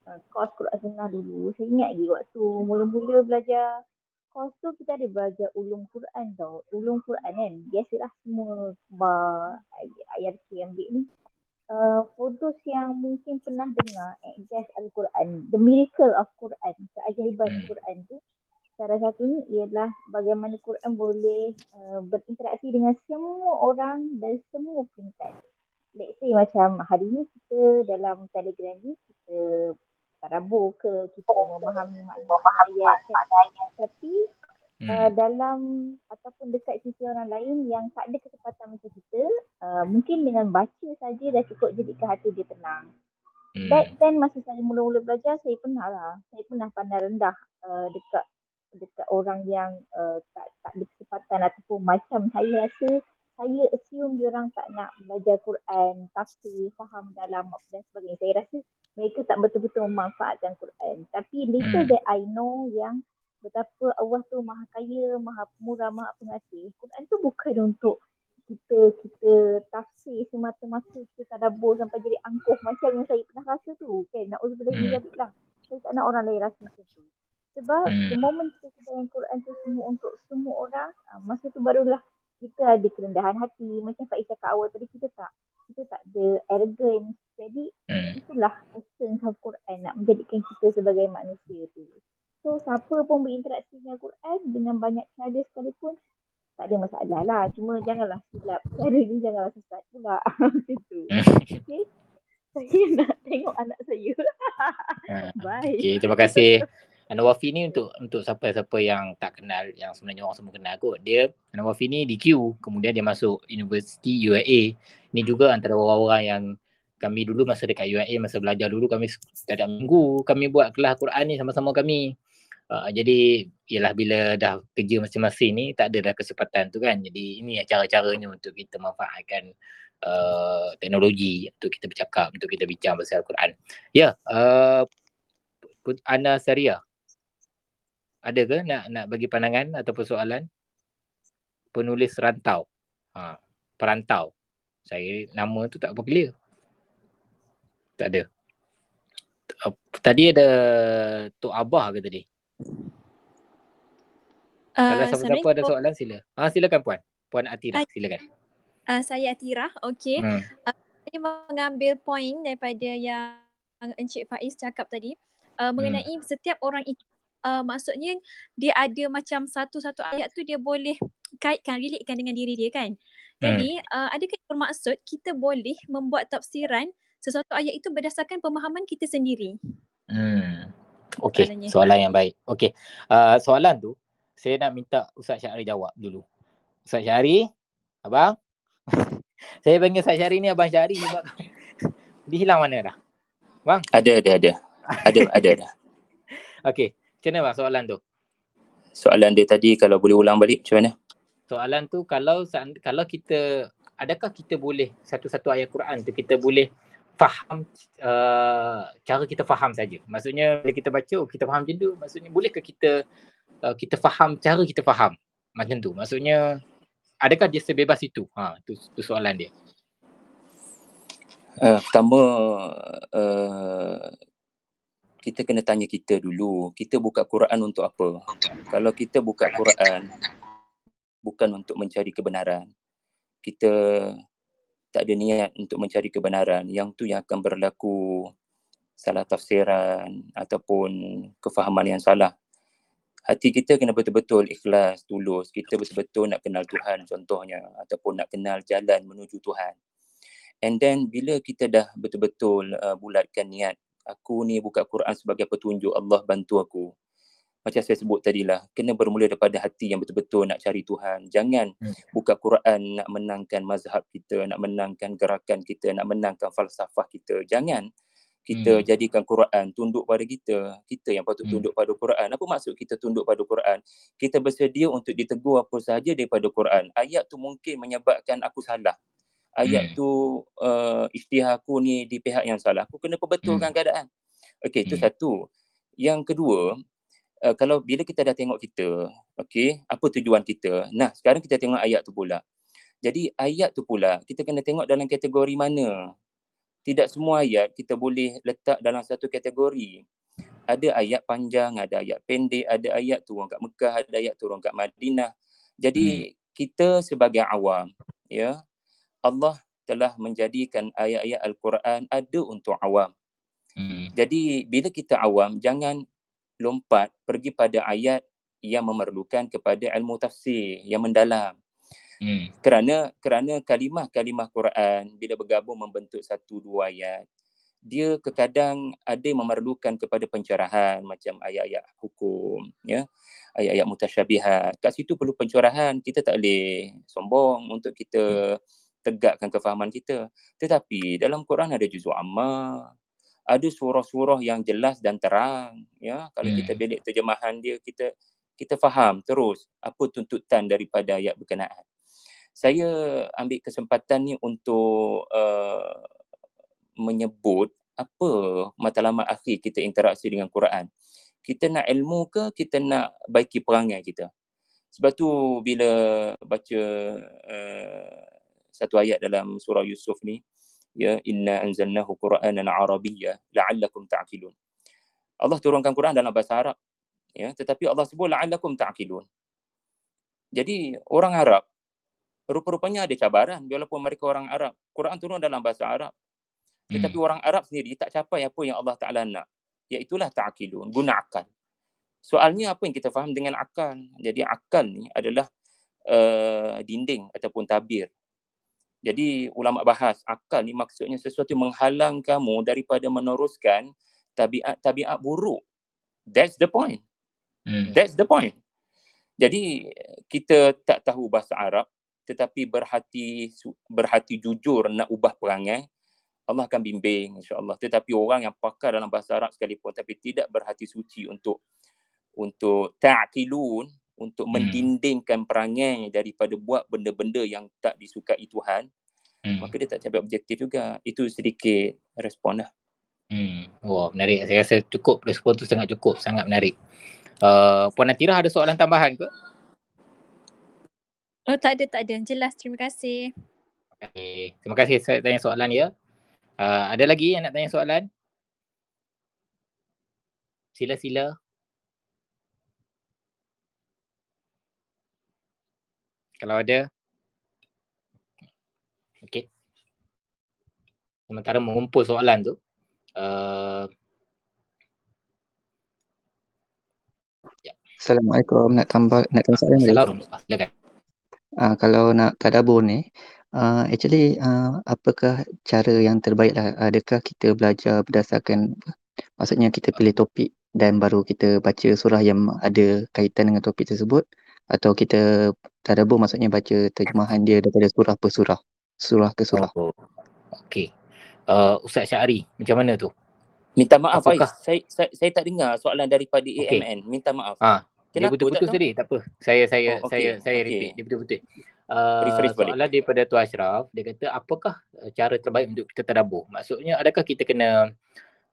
F: uh, course Quran Sunnah dulu. Saya ingat lagi waktu mula-mula belajar course tu kita ada belajar ulum Quran tau. Ulum Quran kan. Biasalah semua ayat yang ambil ni. Uh, fotos yang mungkin pernah dengar Ijaz Al-Quran. The Miracle of Quran. Keajaiban hmm. Quran tu. Salah satunya ialah bagaimana Quran boleh uh, berinteraksi dengan semua orang dan semua peringkat. Let's say macam hari ni kita dalam telegram ni kita tadabbur ke kita memahami makna ayat kan. Tapi uh, dalam ataupun dekat sisi orang lain yang tak ada kesempatan macam kita, uh, mungkin dengan baca saja dah cukup jadikan hati dia tenang.
A: Hmm.
F: Back then masa saya mula-mula belajar, saya pernah lah. Saya pernah pandang rendah uh, dekat dekat orang yang uh, tak tak ada kesempatan ataupun macam saya rasa saya assume dia orang tak nak belajar Quran, tafsir, faham dalam dan sebagainya. Saya rasa mereka tak betul-betul memanfaatkan Quran. Tapi later
A: Hmm.
F: that I know yang betapa Allah tu maha kaya, maha pemurah, maha pengasih. Quran tu bukan untuk kita kita tafsir semata-mata kita tadabbur sampai jadi angkuh macam yang saya pernah rasa tu. Kan, nak uzur
A: Hmm.
F: hmm. lah. Saya tak nak orang lain rasa macam tu. Sebab
A: Hmm.
F: the moment kita sedar yang Quran tu semua untuk semua orang, ah, masa tu barulah kita ada kerendahan hati. Macam Faiz cakap awal tadi, kita tak kita tak ada arrogance. Jadi
A: Hmm.
F: itulah essence of Quran nak menjadikan kita sebagai manusia tu. So siapa pun berinteraksi dengan Quran dengan banyak cara sekalipun tak ada masalah lah. Cuma janganlah silap. Cara ni janganlah sesat pula. Macam tu. Okay. Saya nak tengok anak saya.
A: Ha.
F: Bye.
A: Okay, terima kasih. Anwar Wafi ni untuk untuk siapa-siapa yang tak kenal, yang sebenarnya orang semua kenal kot. Dia, Anwar Wafi ni DQ, kemudian dia masuk Universiti UIA. Ini juga antara orang-orang yang kami dulu masa dekat UIA, masa belajar dulu kami setiap minggu, kami buat kelas Quran ni sama-sama kami. Uh, jadi ialah bila dah kerja masing-masing ni tak ada dah kesempatan tu kan. Jadi ini cara-caranya untuk kita manfaatkan uh, teknologi untuk kita bercakap, untuk kita bincang pasal Al-Quran. Ya, uh, Put- Ana Saria. Ada ke nak nak bagi pandangan ataupun soalan? Penulis rantau. Ha, perantau. Saya nama tu tak apa clear. Tak ada. Uh, Tadi ada Tok Abah ke tadi? Kalau
G: Uh,
A: siapa-siapa ada soalan sila. Ha silakan puan. Puan Atira
G: Hai.
A: silakan.
G: Uh, saya Atira, okey.
A: Hmm.
G: Saya mengambil poin daripada yang Encik Faiz cakap tadi uh, mengenai setiap orang itu uh, maksudnya dia ada macam satu-satu ayat tu dia boleh kaitkan, relatekan dengan diri dia kan. Jadi uh, adakah bermaksud kita boleh membuat tafsiran sesuatu ayat itu berdasarkan pemahaman kita sendiri?
A: Hmm. Okey, soalan yang baik. Okey. Uh, soalan tu saya nak minta Ustaz Syahri jawab dulu. Ustaz Syahri, abang. saya panggil Ustaz Syahri ni abang Syahri sebab dia hilang mana dah?
D: Ada, ada, ada. Ada, ada, ada.
A: Okey, macam mana bang soalan tu?
D: Soalan dia tadi kalau boleh ulang balik macam mana?
A: Soalan tu kalau kalau kita adakah kita boleh satu-satu ayat Quran tu kita boleh faham uh, cara kita faham saja. Maksudnya bila kita baca oh, kita faham macam tu, maksudnya bolehkah kita uh, kita faham cara kita faham macam tu. Maksudnya adakah dia sebebas itu? Ha tu, tu soalan dia.
D: Uh, pertama uh, kita kena tanya kita dulu, kita buka Quran untuk apa? Kalau kita buka Quran bukan untuk mencari kebenaran. Kita tak ada niat untuk mencari kebenaran. Yang tu yang akan berlaku salah tafsiran ataupun kefahaman yang salah. Hati kita kena betul-betul ikhlas, tulus. Kita betul-betul nak kenal Tuhan contohnya ataupun nak kenal jalan menuju Tuhan. And then bila kita dah betul-betul uh, bulatkan niat, aku ni buka Quran sebagai petunjuk Allah bantu aku. Macam saya sebut tadi lah, kena bermula daripada hati yang betul-betul nak cari Tuhan. Jangan
A: Hmm.
D: buka Quran nak menangkan mazhab kita, nak menangkan gerakan kita, nak menangkan falsafah kita. Jangan kita
A: Hmm.
D: jadikan Quran tunduk pada kita. Kita yang patut
A: Hmm.
D: tunduk pada Quran. Apa maksud kita tunduk pada Quran? Kita bersedia untuk ditegur apa sahaja daripada Quran. Ayat tu mungkin menyebabkan aku salah. Ayat
A: Hmm.
D: tu uh, isytihar aku ni di pihak yang salah. Aku kena perbetulkan keadaan. Okey, itu
A: Hmm.
D: satu. Yang kedua, uh, kalau bila kita dah tengok kita, okey, apa tujuan kita? Nah, sekarang kita tengok ayat tu pula. Jadi ayat tu pula kita kena tengok dalam kategori mana. Tidak semua ayat kita boleh letak dalam satu kategori. Ada ayat panjang, ada ayat pendek, ada ayat turun kat Mekah, ada ayat turun kat Madinah. Jadi kita sebagai awam, ya, Allah telah menjadikan ayat-ayat Al-Quran ada untuk awam.
A: Hmm.
D: Jadi bila kita awam jangan lompat pergi pada ayat yang memerlukan kepada ilmu tafsir yang mendalam.
A: Hmm.
D: Kerana kerana kalimah-kalimah Quran bila bergabung membentuk satu dua ayat dia kekadang ada yang memerlukan kepada pencerahan macam ayat-ayat hukum ya ayat-ayat mutasyabihat. Kat situ perlu pencurahan. Kita tak boleh sombong untuk kita tegakkan kefahaman kita. Tetapi dalam Quran ada juzul amma, ada surah-surah yang jelas dan terang. Ya, kalau hmm. kita belik terjemahan dia, kita kita faham terus apa tuntutan daripada ayat berkenaan. Saya ambil kesempatan ni untuk uh, menyebut apa matlamat akhir kita interaksi dengan Quran. Kita nak ilmu ke kita nak baiki perangai kita? Sebab tu bila baca uh, satu ayat dalam surah Yusuf ni, ya inna anzalnahu qur'anan arabiyya la'allakum ta'qilun. Allah turunkan Quran dalam bahasa Arab. Ya, tetapi Allah sebut la'allakum ta'qilun. Jadi orang Arab rupa-rupanya ada cabaran walaupun mereka orang Arab. Quran turun dalam bahasa Arab. Tetapi hmm. orang Arab sendiri tak capai apa yang Allah Taala nak. Iaitulah ta'qilun, guna akal. Soalnya apa yang kita faham dengan akal? Jadi akal ni adalah uh, dinding ataupun tabir jadi ulama bahas akal ni maksudnya sesuatu menghalang kamu daripada meneruskan tabiat-tabiat buruk. That's the point. Hmm. That's the point. Jadi kita tak tahu bahasa Arab tetapi berhati berhati jujur nak ubah perangai Allah akan bimbing insya-Allah. Tetapi orang yang pakar dalam bahasa Arab sekalipun tapi tidak berhati suci untuk untuk ta'qilun untuk hmm. mendindingkan perangai daripada buat benda-benda yang tak disukai Tuhan, hmm. maka dia tak capai objektif juga. Itu sedikit respon lah.
A: Hmm. Wah, menarik. Saya rasa cukup respon tu sangat cukup, sangat menarik. Uh, Puan Natira ada soalan tambahan ke?
G: Oh, tak ada, tak ada. Jelas, terima kasih.
A: Okay. Terima kasih saya tanya soalan ya. Uh, ada lagi yang nak tanya soalan? Sila-sila. Kalau ada. Okey. Sementara mengumpul soalan tu. Uh,
C: ya. Assalamualaikum. Nak tambah nak tambah soalan
A: lagi? Silakan.
C: Uh, kalau nak tadabur ni, uh, actually uh, apakah cara yang terbaik lah? Adakah kita belajar berdasarkan, maksudnya kita pilih topik dan baru kita baca surah yang ada kaitan dengan topik tersebut atau kita tadabbur maksudnya baca terjemahan dia daripada surah per surah? Surah ke surah? Oh,
A: okey. Uh, ustaz Syari macam mana tu?
D: Minta maaf Apakah? saya, saya saya tak dengar soalan daripada okay. AMN minta maaf.
A: Ha dia betul-betul tadi tak apa. Saya saya oh, okay. saya saya okay. repeat. Dia betul-betul. Uh, soalan daripada Tuan Ashraf dia kata apakah uh, cara terbaik untuk kita tadabbur? Maksudnya adakah kita kena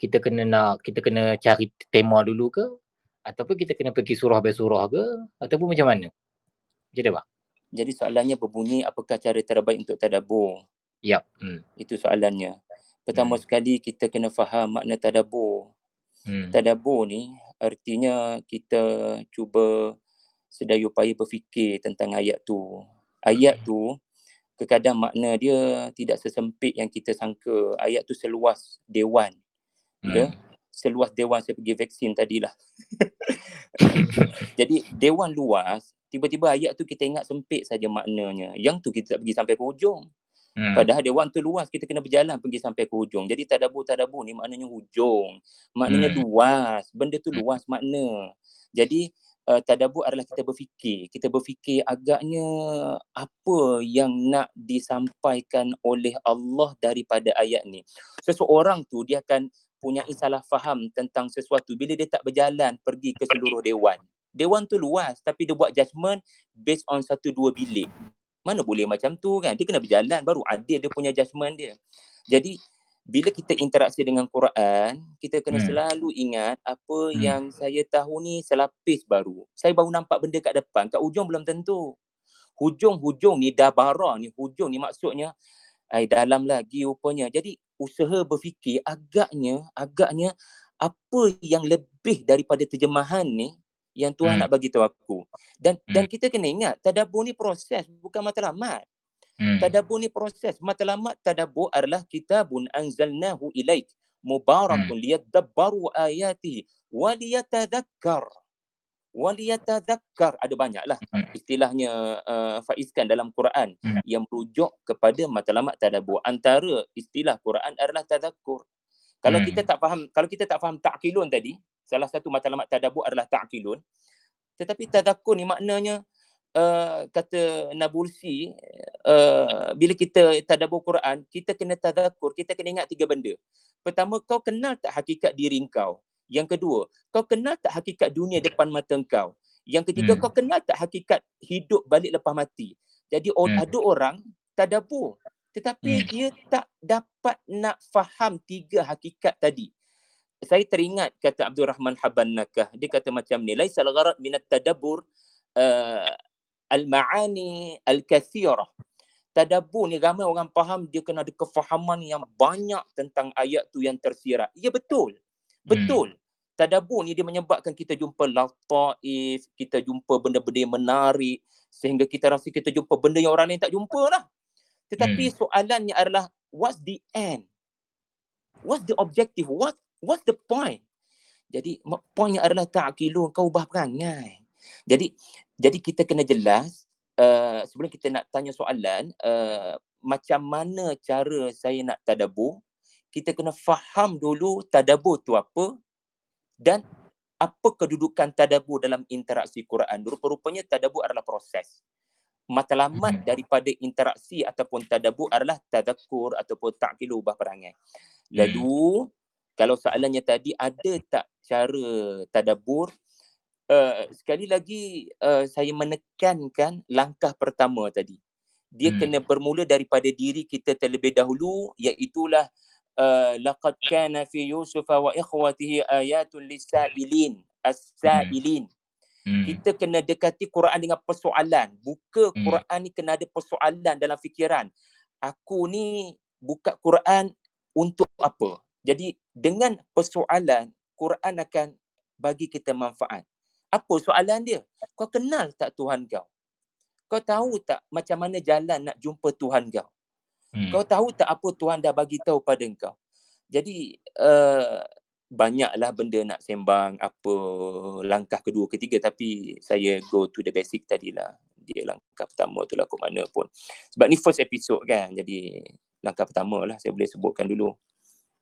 A: kita kena nak kita kena cari tema dulu ke ataupun kita kena pergi surah by surah ke ataupun macam mana? Macam mana bang?
D: Jadi soalannya berbunyi apakah cara terbaik untuk tadabbur?
A: Yap. Hmm.
D: Itu soalannya. Pertama hmm. sekali kita kena faham makna tadabbur. Hmm. Tadabbur ni artinya kita cuba sedaya upaya berfikir tentang ayat tu. Ayat hmm. tu kadang makna dia tidak sesempit yang kita sangka. Ayat tu seluas dewan. Hmm. Ya? Seluas dewan saya pergi vaksin tadilah. Jadi dewan luas, tiba-tiba ayat tu kita ingat sempit saja maknanya. Yang tu kita tak pergi sampai ke hujung. Hmm. Padahal dewan tu luas, kita kena berjalan pergi sampai ke hujung. Jadi tadabbur-tadabbur ni maknanya hujung. Maknanya hmm. luas. Benda tu hmm. luas makna. Jadi uh, tadabbur adalah kita berfikir. Kita berfikir agaknya apa yang nak disampaikan oleh Allah daripada ayat ni. Seseorang tu dia akan punya salah faham tentang sesuatu bila dia tak berjalan pergi ke seluruh dewan. Dewan tu luas tapi dia buat judgement based on satu dua bilik. Mana boleh macam tu kan? Dia kena berjalan baru adil dia punya judgement dia. Jadi bila kita interaksi dengan Quran, kita kena hmm. selalu ingat apa hmm. yang saya tahu ni selapis baru. Saya baru nampak benda kat depan, kat hujung belum tentu. Hujung-hujung ni dah bara ni, hujung ni maksudnya ai dalam lagi rupanya. Jadi usaha berfikir agaknya agaknya apa yang lebih daripada terjemahan ni yang Tuhan hmm. nak bagi tahu aku. Dan hmm. dan kita kena ingat tadabbur ni proses bukan matlamat. Hmm. Tadabbur ni proses. Matlamat tadabbur adalah kitabun anzalnahu ilaik mubarakun hmm. liyadabbaru ayati wa liyatadhakkar waliyatadhakkar ada banyaklah istilahnya uh, faizkan dalam Quran yang merujuk kepada matlamat tadabbur antara istilah Quran adalah tadhakkur kalau hmm. kita tak faham kalau kita tak faham ta'qilun tadi salah satu matlamat tadabbur adalah ta'qilun Tetapi tadakur ni maknanya uh, kata Nabulsi uh, bila kita tadabbur Quran, kita kena tadakur, kita kena ingat tiga benda. Pertama, kau kenal tak hakikat diri kau? Yang kedua, kau kenal tak hakikat dunia depan mata kau? Yang ketiga, hmm. kau kenal tak hakikat hidup balik lepas mati? Jadi hmm. ada orang tadabbur tetapi hmm. dia tak dapat nak faham tiga hakikat tadi. Saya teringat kata Abdul Rahman Haban Nakah. Dia kata macam ni. Laisal gharad minat tadabbur uh, al-ma'ani al-kathirah. Tadabbur ni ramai orang faham dia kena ada kefahaman yang banyak tentang ayat tu yang tersirat. Ya betul. Betul. Hmm. Tadabbur ni dia menyebabkan kita jumpa lataif, kita jumpa benda-benda yang menarik sehingga kita rasa kita jumpa benda yang orang lain tak jumpa lah. Tetapi hmm. soalannya adalah what's the end? What's the objective? What what's the point? Jadi poinnya adalah ta'kilun kau ubah perangai. Jadi jadi kita kena jelas uh, sebelum kita nak tanya soalan uh, macam mana cara saya nak tadabbur kita kena faham dulu tadabbur tu apa dan apa kedudukan tadabbur dalam interaksi Quran. Rupa-rupanya tadabbur adalah proses. Matlamat hmm. daripada interaksi ataupun tadabbur adalah tadakur ataupun ta'kilu ubah perangai. Lalu hmm. kalau soalannya tadi ada tak cara tadabbur uh, sekali lagi uh, saya menekankan langkah pertama tadi. Dia hmm. kena bermula daripada diri kita terlebih dahulu iaitu uh, laqad kana fi yusuf wa ikhwatihi ayatun lisailin as-sailin. Hmm. Kita kena dekati Quran dengan persoalan. Buka hmm. Quran ni kena ada persoalan dalam fikiran. Aku ni buka Quran untuk apa? Jadi dengan persoalan Quran akan bagi kita manfaat. Apa soalan dia? Kau kenal tak Tuhan kau? Kau tahu tak macam mana jalan nak jumpa Tuhan kau? Hmm. Kau tahu tak apa Tuhan dah bagi tahu pada kau? Jadi uh, banyaklah benda nak sembang apa langkah kedua ketiga tapi saya go to the basic tadilah. Dia langkah pertama tu lah mana pun. Sebab ni first episode kan. Jadi langkah pertama lah saya boleh sebutkan dulu.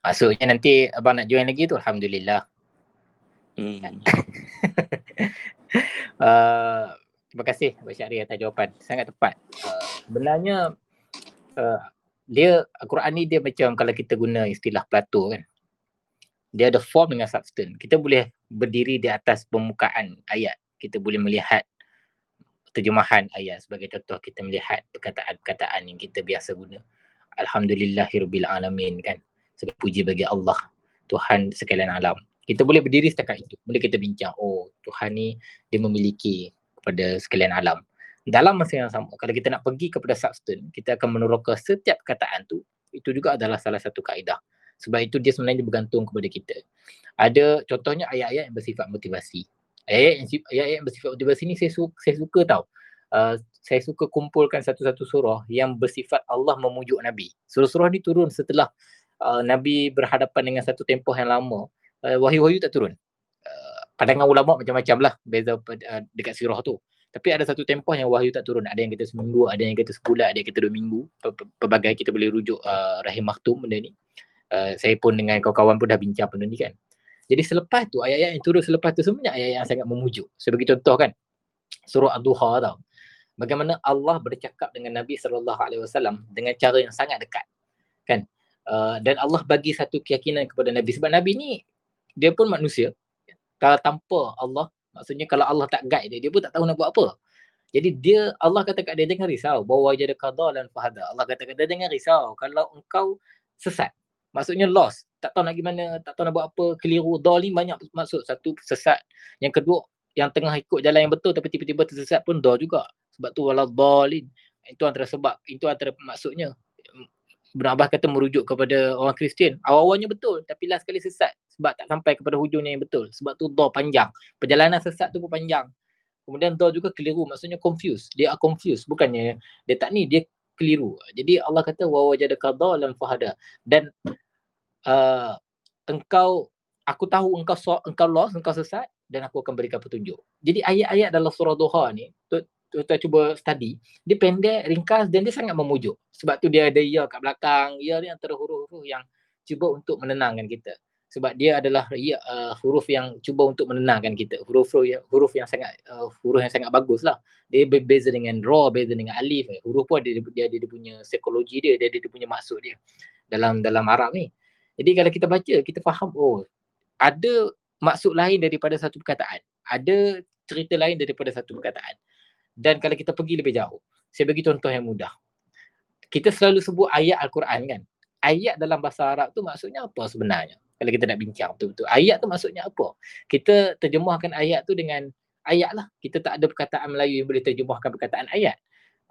A: Maksudnya nanti abang nak join lagi tu Alhamdulillah. Hmm. uh, terima kasih Abang Syahri atas jawapan. Sangat tepat. Uh, sebenarnya uh, dia Al-Quran ni dia macam kalau kita guna istilah Plato kan. Dia ada form dengan substance. Kita boleh berdiri di atas permukaan ayat. Kita boleh melihat terjemahan ayat sebagai contoh kita melihat perkataan-perkataan yang kita biasa guna. Alhamdulillahirabbil kan. Segala puji bagi Allah, Tuhan sekalian alam kita boleh berdiri setakat itu. Boleh kita bincang, oh Tuhan ni dia memiliki kepada sekalian alam. Dalam masa yang sama, kalau kita nak pergi kepada substance, kita akan meneroka setiap perkataan tu, itu juga adalah salah satu kaedah. Sebab itu dia sebenarnya bergantung kepada kita. Ada contohnya ayat-ayat yang bersifat motivasi. Ayat-ayat yang, ayat-ayat yang bersifat motivasi ni saya suka, saya suka tau. Uh, saya suka kumpulkan satu-satu surah yang bersifat Allah memujuk Nabi. Surah-surah ni turun setelah uh, Nabi berhadapan dengan satu tempoh yang lama uh, wahyu-wahyu tak turun. Uh, pandangan ulama macam-macam lah beza uh, dekat sirah tu. Tapi ada satu tempoh yang wahyu tak turun. Ada yang kata seminggu, ada yang kata sebulan, ada yang kata dua minggu. Pelbagai kita boleh rujuk uh, Rahim Maktum benda ni. Uh, saya pun dengan kawan-kawan pun dah bincang benda ni kan. Jadi selepas tu, ayat-ayat yang turun selepas tu sebenarnya ayat yang sangat memujuk. Sebagai contoh kan, surah Ad-Duha tau. Bagaimana Allah bercakap dengan Nabi SAW dengan cara yang sangat dekat. Kan? Uh, dan Allah bagi satu keyakinan kepada Nabi. Sebab Nabi ni dia pun manusia. Kalau tanpa Allah, maksudnya kalau Allah tak guide dia, dia pun tak tahu nak buat apa. Jadi dia, Allah kata kat dia, jangan risau. Bahawa jadi qadha dan fahada. Allah kata kat dia, jangan risau. Kalau engkau sesat, maksudnya lost. Tak tahu nak gimana, tak tahu nak buat apa, keliru. Dhalim banyak maksud. Satu, sesat. Yang kedua, yang tengah ikut jalan yang betul tapi tiba-tiba tersesat pun dah juga. Sebab tu walau dhalin. Itu antara sebab. Itu antara maksudnya. Ibn Abbas kata merujuk kepada orang Kristian. Awal-awalnya betul tapi last sekali sesat sebab tak sampai kepada hujungnya yang betul. Sebab tu doa panjang. Perjalanan sesat tu pun panjang. Kemudian doa juga keliru. Maksudnya confused. Dia are confused. Bukannya dia tak ni, dia keliru. Jadi Allah kata wa wajada qadha lam fahada. Dan uh, engkau aku tahu engkau so, engkau lost, engkau sesat dan aku akan berikan petunjuk. Jadi ayat-ayat dalam surah Duha ni kita cuba study, dia pendek, ringkas dan dia sangat memujuk. Sebab tu dia ada ya kat belakang. Ya ni antara huruf-huruf yang cuba untuk menenangkan kita. Sebab dia adalah ya, uh, huruf yang cuba untuk menenangkan kita. Huruf yang huruf yang sangat uh, huruf yang sangat bagus lah. Dia berbeza dengan ra beza dengan alif. Eh. huruf pun dia, dia, dia, dia punya psikologi dia dia, dia, dia punya maksud dia dalam dalam Arab ni. Jadi kalau kita baca kita faham oh ada maksud lain daripada satu perkataan. Ada cerita lain daripada satu perkataan. Dan kalau kita pergi lebih jauh saya bagi contoh yang mudah. Kita selalu sebut ayat al-Quran kan? Ayat dalam bahasa Arab tu maksudnya apa sebenarnya kalau kita nak bincang betul-betul. Ayat tu maksudnya apa? Kita terjemahkan ayat tu dengan ayat lah. Kita tak ada perkataan Melayu yang boleh terjemahkan perkataan ayat.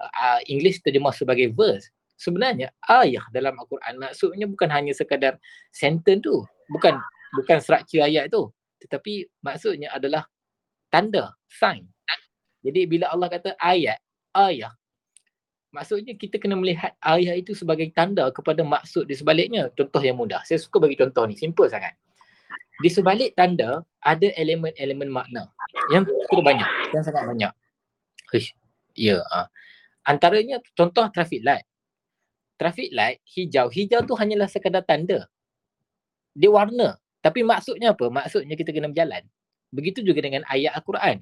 A: Uh, English terjemah sebagai verse. Sebenarnya ayat dalam Al-Quran maksudnya bukan hanya sekadar sentence tu. Bukan bukan struktur ayat tu. Tetapi maksudnya adalah tanda, sign. Jadi bila Allah kata ayat, ayat Maksudnya kita kena melihat ayat itu sebagai tanda kepada maksud di sebaliknya. Contoh yang mudah. Saya suka bagi contoh ni. Simple sangat. Di sebalik tanda ada elemen-elemen makna. Yang cukup banyak. Yang sangat banyak. Hish. Ya. Uh. Antaranya contoh traffic light. Traffic light hijau. Hijau tu hanyalah sekadar tanda. Dia warna. Tapi maksudnya apa? Maksudnya kita kena berjalan. Begitu juga dengan ayat Al-Quran.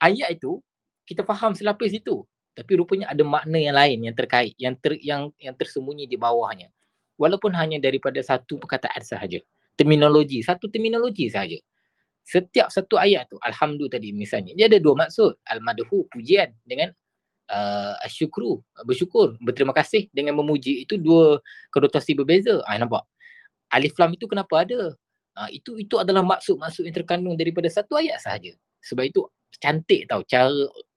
A: Ayat itu kita faham selapis itu tapi rupanya ada makna yang lain yang terkait yang ter, yang yang tersembunyi di bawahnya. Walaupun hanya daripada satu perkataan sahaja. Terminologi satu terminologi sahaja. Setiap satu ayat tu alhamdulillah tadi misalnya dia ada dua maksud. Al-madhu pujian dengan uh, asyukru bersyukur berterima kasih dengan memuji. Itu dua konotasi berbeza. Ah nampak? Alif lam itu kenapa ada? Uh, itu itu adalah maksud-maksud yang terkandung daripada satu ayat sahaja. Sebab itu cantik tau cara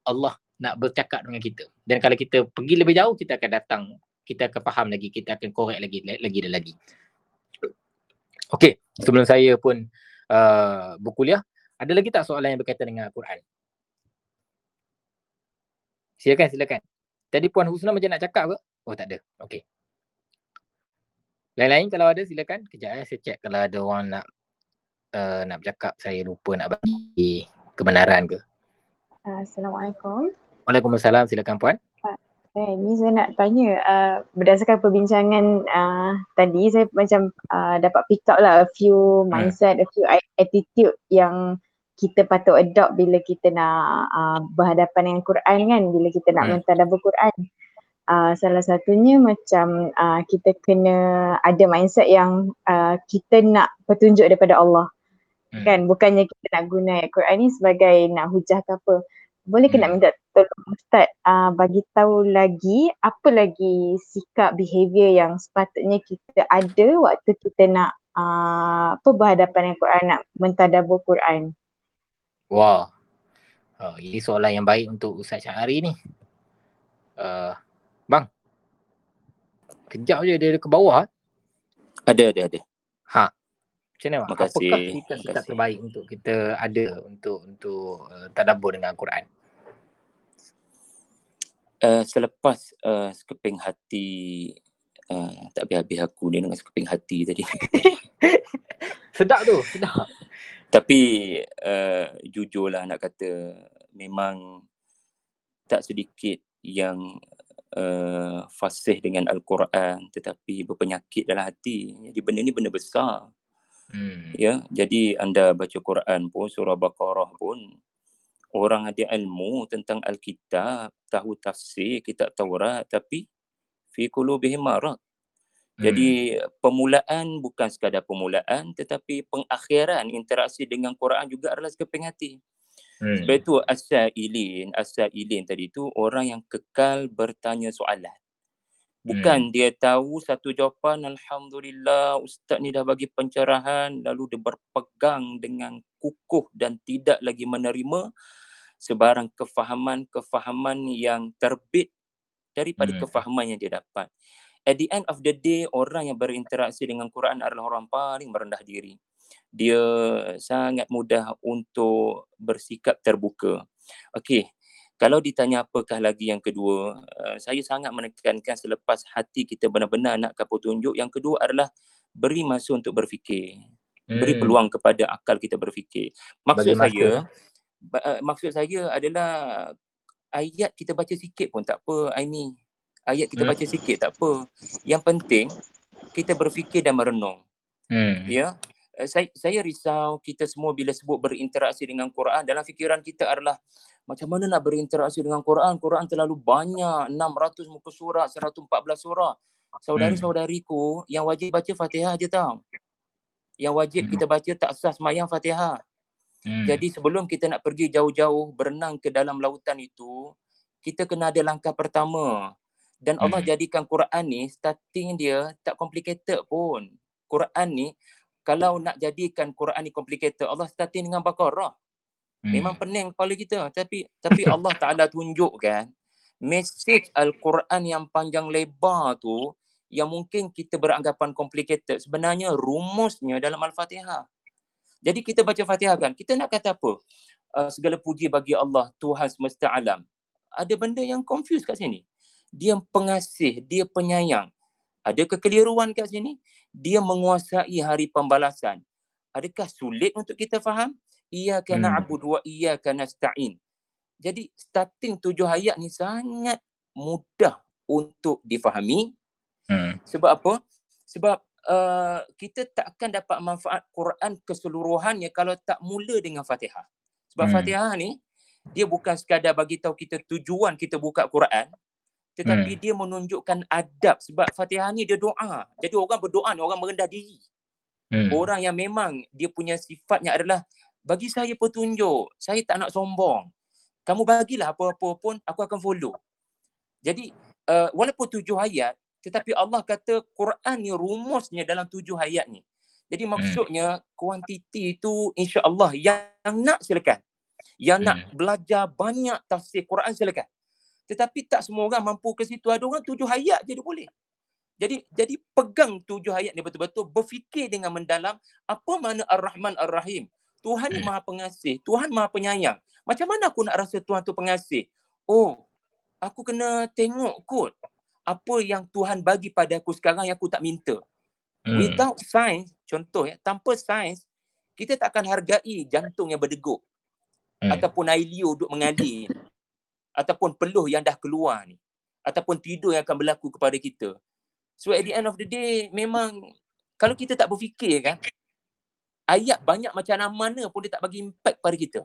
A: Allah nak bercakap dengan kita. Dan kalau kita pergi lebih jauh, kita akan datang, kita akan faham lagi, kita akan korek lagi, lagi dan lagi. Okey, sebelum saya pun uh, berkuliah, ada lagi tak soalan yang berkaitan dengan Al-Quran? Silakan, silakan. Tadi Puan Husna macam nak cakap ke? Oh tak ada, okey. Lain-lain kalau ada silakan. Kejap ya, saya check kalau ada orang nak uh, nak bercakap, saya lupa nak bagi kebenaran ke.
H: Assalamualaikum.
A: Waalaikumsalam. Silakan puan.
H: Eh, ni saya nak tanya uh, berdasarkan perbincangan uh, tadi saya macam uh, dapat pick up lah a few hmm. mindset, hmm. a few attitude yang kita patut adopt bila kita nak uh, berhadapan dengan Quran kan, bila kita nak hmm. mentadabbur Quran. Uh, salah satunya macam uh, kita kena ada mindset yang uh, kita nak petunjuk daripada Allah. Hmm. Kan bukannya kita nak guna Quran ni sebagai nak hujah ke apa boleh ke nak hmm. minta tolong Ustaz uh, bagi tahu lagi apa lagi sikap behavior yang sepatutnya kita ada waktu kita nak uh, apa berhadapan dengan Quran nak mentadabbur Quran.
A: Wah. Oh, ini soalan yang baik untuk Ustaz Syahari ni. Uh, bang. Kejap je dia ke bawah.
D: Ada, ada, ada.
A: Ha. Macam mana? Apakah kita sikap terbaik untuk kita ada untuk untuk uh, tadabbur dengan Al-Quran?
D: Uh, selepas uh, sekeping hati uh, tak habis-habis aku ni dengan sekeping hati tadi.
A: sedap tu, sedap.
D: Tapi uh, jujurlah nak kata memang tak sedikit yang uh, fasih dengan Al-Quran tetapi berpenyakit dalam hati. Jadi benda ni benda besar. Hmm. Ya, jadi anda baca Quran pun surah Baqarah pun orang ada ilmu tentang Alkitab, tahu tafsir kitab Taurat tapi fi qulubihim marad. Jadi hmm. permulaan bukan sekadar permulaan tetapi pengakhiran interaksi dengan Quran juga adalah sekeping hati. Hmm. Sebab itu as-sa'ilin, as-sa'ilin tadi itu orang yang kekal bertanya soalan. Bukan hmm. dia tahu satu jawapan Alhamdulillah Ustaz ni dah bagi pencerahan lalu dia berpegang dengan kukuh dan tidak lagi menerima sebarang kefahaman-kefahaman yang terbit daripada hmm. kefahaman yang dia dapat. At the end of the day, orang yang berinteraksi dengan Quran adalah orang paling merendah diri. Dia sangat mudah untuk bersikap terbuka. Okey, kalau ditanya apakah lagi yang kedua, uh, saya sangat menekankan selepas hati kita benar-benar nak petunjuk, yang kedua adalah beri masa untuk berfikir. Hmm. Beri peluang kepada akal kita berfikir. Maksud Bagi saya, uh, maksud saya adalah ayat kita baca sikit pun tak apa Aini. Ayat kita hmm. baca sikit tak apa. Yang penting kita berfikir dan merenung.
A: Hmm.
D: Ya. Eh, saya saya risau kita semua bila sebut berinteraksi dengan Quran dalam fikiran kita adalah macam mana nak berinteraksi dengan Quran? Quran terlalu banyak, 600 muka surat, 114 surah. Saudari-saudariku yang wajib baca Fatihah je tau. Yang wajib
A: Hmm.
D: kita baca tak sah semayang Fatihah.
A: Hmm.
D: Jadi sebelum kita nak pergi jauh-jauh berenang ke dalam lautan itu, kita kena ada langkah pertama. Dan Allah
A: Hmm.
D: jadikan Quran ni starting dia tak complicated pun. Quran ni kalau nak jadikan Quran ni complicated, Allah starting dengan Baqarah. Memang
A: Hmm.
D: pening kepala kita tapi tapi Allah Taala tunjukkan message Al-Quran yang panjang lebar tu yang mungkin kita beranggapan complicated sebenarnya rumusnya dalam Al-Fatihah. Jadi kita baca Fatihah kan, kita nak kata apa? Uh, segala puji bagi Allah Tuhan semesta alam. Ada benda yang confuse kat sini. Dia pengasih, dia penyayang. Ada kekeliruan kat sini. Dia menguasai hari pembalasan. Adakah sulit untuk kita faham? Iyyaka
A: Hmm.
D: na'budu wa iyyaka nasta'in. Jadi starting tujuh ayat ni sangat mudah untuk difahami.
A: Hmm.
D: Sebab apa? Sebab uh, kita tak akan dapat manfaat Quran keseluruhannya kalau tak mula dengan Fatihah. Sebab
A: Hmm.
D: Fatihah ni dia bukan sekadar bagi tahu kita tujuan kita buka Quran tetapi
A: Hmm.
D: dia menunjukkan adab sebab Fatihah ni dia doa. Jadi orang berdoa ni orang merendah diri.
A: Hmm.
D: Orang yang memang dia punya sifatnya adalah bagi saya petunjuk. Saya tak nak sombong. Kamu bagilah apa-apa pun aku akan follow. Jadi uh, walaupun tujuh ayat tetapi Allah kata Quran ni rumusnya dalam tujuh ayat ni. Jadi maksudnya kuantiti itu insya-Allah yang, yang nak silakan. Yang nak
A: Hmm.
D: belajar banyak tafsir Quran silakan. Tetapi tak semua orang mampu ke situ. Ada orang tujuh ayat je dia boleh. Jadi jadi pegang tujuh ayat ni betul-betul berfikir dengan mendalam apa makna Ar-Rahman Ar-Rahim. Tuhan ni. Maha Pengasih, Tuhan Maha Penyayang. Macam mana aku nak rasa Tuhan tu pengasih? Oh, aku kena tengok kot apa yang Tuhan bagi pada aku sekarang yang aku tak minta.
A: Hmm.
D: Without science, contoh ya, tanpa science, kita tak akan hargai jantung yang berdegup
A: Hmm.
D: ataupun air liur duk mengalir ataupun peluh yang dah keluar ni ataupun tidur yang akan berlaku kepada kita. So at the end of the day memang kalau kita tak berfikir kan ayat banyak macam mana pun dia tak bagi impact pada kita.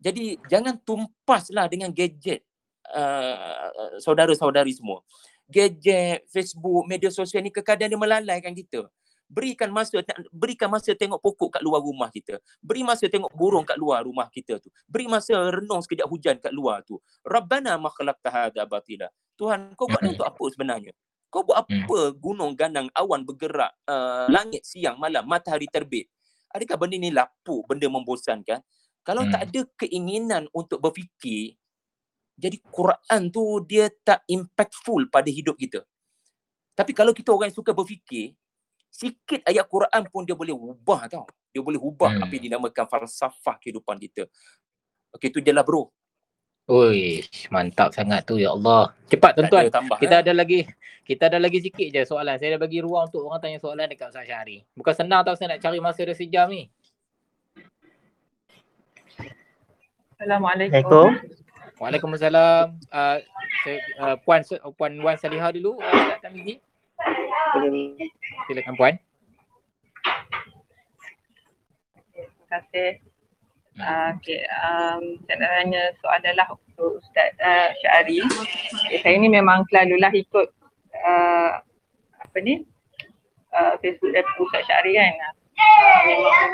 D: Jadi jangan tumpaslah dengan gadget uh, saudara-saudari semua. Gadget, Facebook, media sosial ni kadang dia melalaikan kita. Berikan masa berikan masa tengok pokok kat luar rumah kita. Beri masa tengok burung kat luar rumah kita tu. Beri masa renung sekejap hujan kat luar tu. Rabbana ma khalaqta hadza batila. Tuhan kau buat untuk apa sebenarnya? Kau buat apa gunung ganang awan bergerak uh, langit siang malam matahari terbit? Adakah benda ni lapuk, benda membosankan? Kalau
A: Hmm.
D: tak ada keinginan untuk berfikir, jadi Quran tu dia tak impactful pada hidup kita. Tapi kalau kita orang yang suka berfikir, sikit ayat Quran pun dia boleh ubah tau. Dia boleh ubah
A: Hmm.
D: apa yang dinamakan falsafah kehidupan kita. Okey tu je lah bro.
A: Ui, mantap sangat tu ya Allah. Cepat tuan-tuan.
D: tambah.
A: Kita
D: eh.
A: ada lagi kita ada lagi sikit je soalan. Saya dah bagi ruang untuk orang tanya soalan dekat Ustaz Syahri. Bukan senang tau saya nak cari masa dia sejam ni.
I: Assalamualaikum.
A: Waalaikumsalam. Uh, saya, uh, Puan uh, Puan Wan Salihah dulu, uh, Ustaz Tamizi. Silakan Puan.
I: Terima kasih. Uh, okay, um, saya nak soalan untuk Ustaz uh, Syari. Okay, saya ni memang selalulah ikut uh, apa ni uh, Facebook dan Ustaz Syari kan. Uh, memang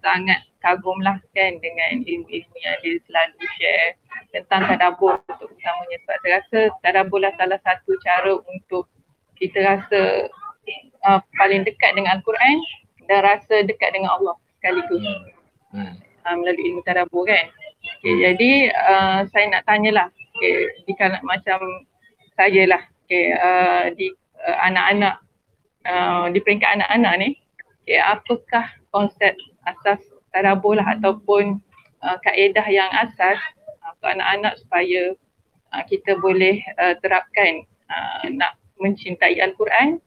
I: sangat kagum lah kan dengan ilmu-ilmu yang dia selalu share tentang tadabbur untuk utamanya sebab saya rasa tadabbur lah salah satu cara untuk kita rasa uh, paling dekat dengan Al-Quran dan rasa dekat dengan Allah sekaligus
A: Hmm.
I: Uh, melalui ilmu tadabbur kan. Okay, jadi uh, saya nak tanyalah okay, di kalangan macam saya lah okay, uh, di uh, anak-anak uh, di peringkat anak-anak ni okay, apakah konsep asas tadabbur lah ataupun uh, kaedah yang asas uh, untuk anak-anak supaya uh, kita boleh uh, terapkan uh, nak mencintai Al-Quran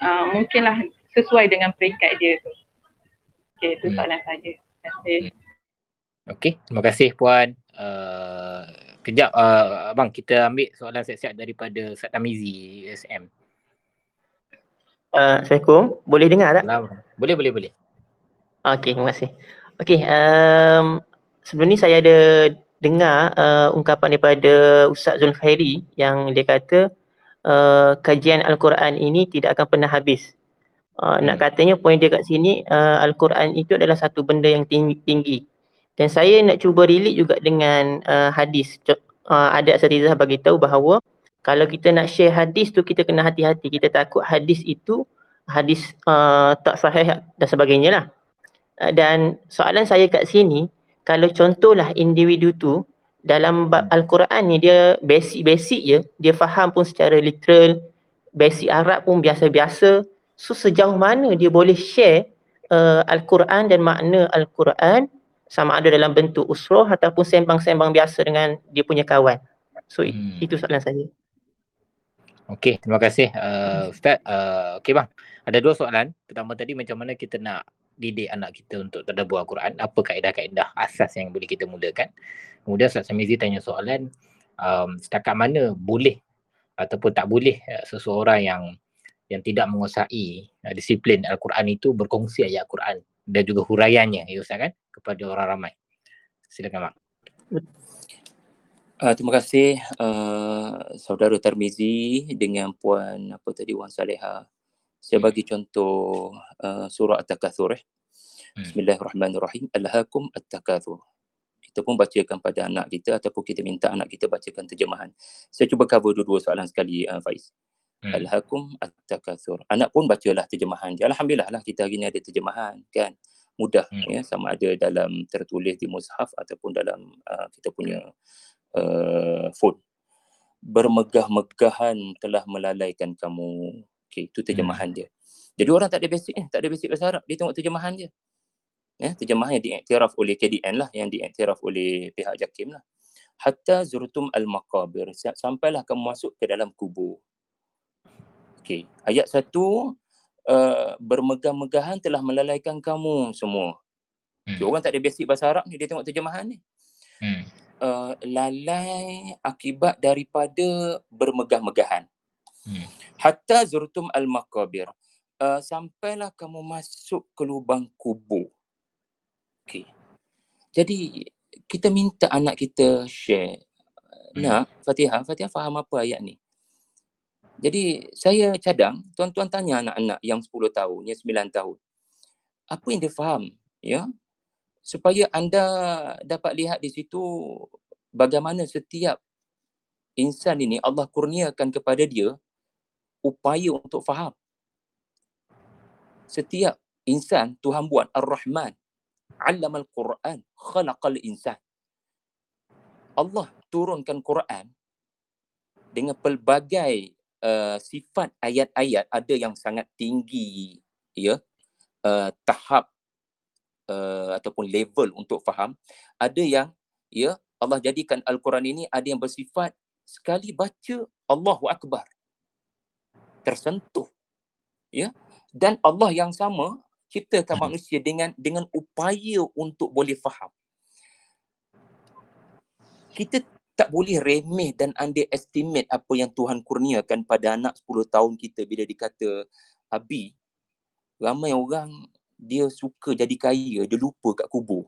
I: uh, mungkinlah sesuai dengan peringkat dia tu. Okay, itu
A: Hmm.
I: soalan saja. Terima kasih.
A: Okey, terima kasih Puan. Uh, kejap uh, abang kita ambil soalan siap-siap daripada Ustaz Tamizi SM.
J: Uh, Assalamualaikum. Boleh dengar tak?
A: Salam. Boleh, boleh, boleh.
J: Okey, terima kasih. Okey, um, sebelum ni saya ada dengar uh, ungkapan daripada Ustaz Zulkhairi yang dia kata uh, kajian Al-Quran ini tidak akan pernah habis. Uh, nak
A: Hmm.
J: katanya poin dia kat sini uh, Al-Quran itu adalah satu benda yang tinggi, tinggi. Dan saya nak cuba relate juga dengan uh, hadis. Uh, ada Asatizah bagi tahu bahawa kalau kita nak share hadis tu kita kena hati-hati. Kita takut hadis itu hadis uh, tak sahih dan sebagainya lah. Uh, dan soalan saya kat sini, kalau contohlah individu tu dalam Al-Quran ni dia basic-basic je, dia faham pun secara literal, basic Arab pun biasa-biasa. So sejauh mana dia boleh share uh, Al-Quran dan makna Al-Quran sama ada dalam bentuk usroh ataupun sembang-sembang biasa dengan dia punya kawan. So
A: Hmm.
J: itu soalan saya.
A: Okey, terima kasih uh, Ustaz. Uh, Okey bang, ada dua soalan. Pertama tadi macam mana kita nak didik anak kita untuk tadabbur Al-Quran, apa kaedah-kaedah asas yang boleh kita mulakan. Kemudian Ustaz Samizi tanya soalan, um, setakat mana boleh ataupun tak boleh uh, seseorang yang yang tidak menguasai uh, disiplin Al-Quran itu berkongsi ayat Al-Quran dan juga huraiannya ya Ustaz kan kepada orang ramai. Silakan bang.
D: Uh, terima kasih uh, saudara Tarmizi dengan puan apa tadi Wan Saleha. Saya
A: Hmm.
D: bagi contoh uh, surah At-Takatsur eh.
A: Hmm.
D: Bismillahirrahmanirrahim. Alhaakum At-Takatsur. Kita pun bacakan pada anak kita ataupun kita minta anak kita bacakan terjemahan. Saya cuba cover dua-dua soalan sekali uh, Faiz.
A: Hmm.
D: Alhaakum At-Takatsur. Anak pun bacalah terjemahan dia. Alhamdulillah lah kita hari ni ada terjemahan kan. Mudah
A: Hmm.
D: ya sama ada dalam tertulis di mushaf ataupun dalam uh, kita punya uh, phone. Bermegah-megahan telah melalaikan kamu. Okey, itu terjemahan dia. Jadi orang tak ada basic eh, tak ada basic bahasa Arab. Dia tengok terjemahan dia. Ya, terjemahan yang diiktiraf oleh KDN lah, yang diiktiraf oleh pihak JAKIM lah. Hatta zurtum al-maqabir. Sa- Sampailah kamu masuk ke dalam kubur. Okey, ayat satu uh, bermegah-megahan telah melalaikan kamu semua.
A: Hmm.
D: Okay, orang tak ada basic bahasa Arab ni, dia tengok terjemahan ni.
A: Hmm.
D: Uh, lalai akibat daripada bermegah-megahan.
A: Hmm.
D: Hatta zurtum al-maqabir. Uh, sampailah kamu masuk ke lubang kubur. Okey. Jadi kita minta anak kita share.
A: Hmm.
D: Nak Fatihah, Fatihah faham apa ayat ni? Jadi saya cadang tuan-tuan tanya anak-anak yang 10 tahun, yang 9 tahun. Apa yang dia faham? Ya. Supaya anda dapat lihat di situ bagaimana setiap insan ini Allah kurniakan kepada dia upaya untuk faham. Setiap insan Tuhan buat Ar-Rahman, 'allamal Quran, khalaqal insan. Allah turunkan Quran dengan pelbagai uh, sifat ayat-ayat ada yang sangat tinggi ya. Uh, tahap uh, ataupun level untuk faham ada yang ya Allah jadikan al-Quran ini ada yang bersifat sekali baca Allahu akbar tersentuh ya. Dan Allah yang sama ciptakan
A: Hmm.
D: manusia dengan dengan upaya untuk boleh faham. Kita tak boleh remeh dan underestimate apa yang Tuhan kurniakan pada anak 10 tahun kita bila dikata Abi. Ramai orang dia suka jadi kaya dia lupa kat kubur.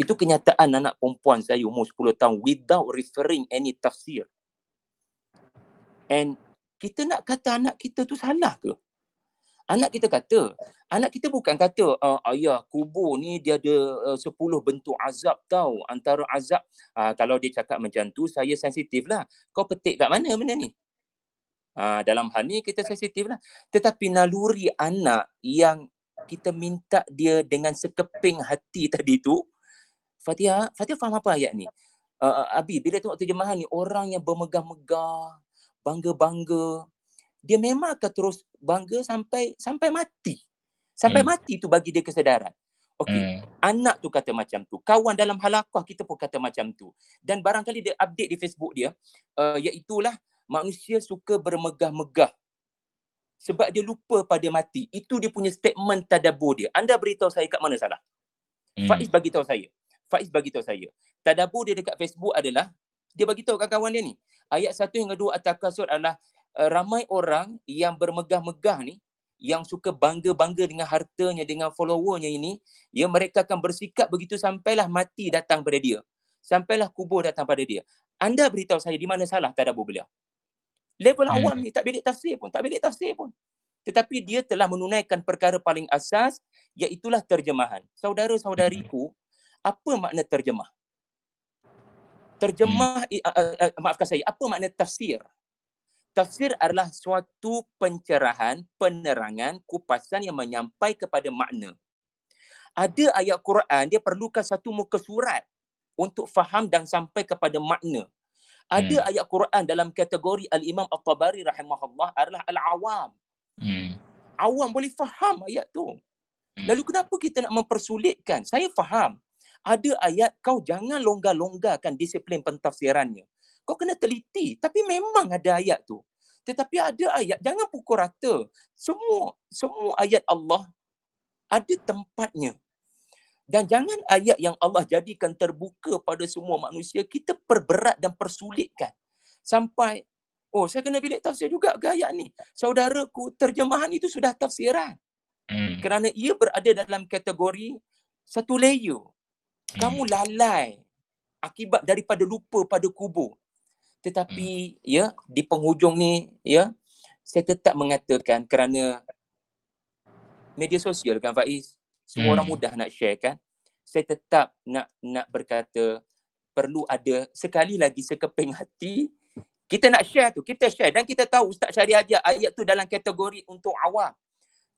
D: Itu kenyataan anak perempuan saya umur 10 tahun without referring any tafsir. And kita nak kata anak kita tu salah ke? Anak kita kata anak kita bukan kata uh, ayah kubur ni dia ada uh, 10 bentuk azab tau. Antara azab uh, kalau dia cakap macam tu saya sensitif lah. Kau petik kat mana benda ni? Uh, dalam hal ni kita sensitif lah. Tetapi naluri anak yang kita minta dia dengan sekeping hati tadi tu Fatihah Fatihah faham apa ayat ni? Uh, Abi bila tengok terjemahan ni orang yang bermegah-megah bangga-bangga dia memang akan terus bangga sampai sampai mati. Sampai
A: Hmm.
D: mati tu bagi dia kesedaran. Okey,
A: Hmm.
D: anak tu kata macam tu. Kawan dalam halakah kita pun kata macam tu. Dan barangkali dia update di Facebook dia, uh, iaitulah manusia suka bermegah-megah. Sebab dia lupa pada mati. Itu dia punya statement tadabbur dia. Anda beritahu saya kat mana salah?
A: Hmm.
D: Faiz bagi tahu saya. Faiz bagi tahu saya. Tadabbur dia dekat Facebook adalah dia bagi tahu kat kawan dia ni. Ayat satu hingga dua At-Takasur adalah uh, ramai orang yang bermegah-megah ni yang suka bangga-bangga dengan hartanya, dengan followernya ini, ya mereka akan bersikap begitu sampailah mati datang pada dia. Sampailah kubur datang pada dia. Anda beritahu saya di mana salah tadabbur beliau. Level awam ni tak bilik tafsir pun, tak bilik tafsir pun. Tetapi dia telah menunaikan perkara paling asas iaitulah terjemahan. Saudara-saudariku, apa makna terjemah? Terjemah, hmm. uh, uh, uh, maafkan saya, apa makna tafsir? Tafsir adalah suatu pencerahan, penerangan, kupasan yang menyampai kepada makna. Ada ayat Quran, dia perlukan satu muka surat untuk faham dan sampai kepada makna. Ada hmm. ayat Quran dalam kategori Al-Imam At-Tabari rahimahullah adalah Al-Awam. Hmm. Awam boleh faham ayat tu. Hmm. Lalu kenapa kita nak mempersulitkan? Saya faham. Ada ayat kau jangan longgar-longgarkan disiplin pentafsirannya. Kau kena teliti. Tapi memang ada ayat tu. Tetapi ada ayat, jangan pukul rata. Semua semua ayat Allah ada tempatnya. Dan jangan ayat yang Allah jadikan terbuka pada semua manusia, kita perberat dan persulitkan. Sampai, oh saya kena bilik tafsir juga ke ayat ni. Saudaraku, terjemahan itu sudah tafsiran. Hmm. Kerana ia berada dalam kategori satu layer. Kamu hmm. lalai akibat daripada lupa pada kubur. Tetapi hmm. ya di penghujung ni ya saya tetap mengatakan kerana media sosial kan Faiz semua hmm. orang mudah nak share kan saya tetap nak nak berkata perlu ada sekali lagi sekeping hati kita nak share tu kita share dan kita tahu Ustaz Syari ajar ayat tu dalam kategori untuk awam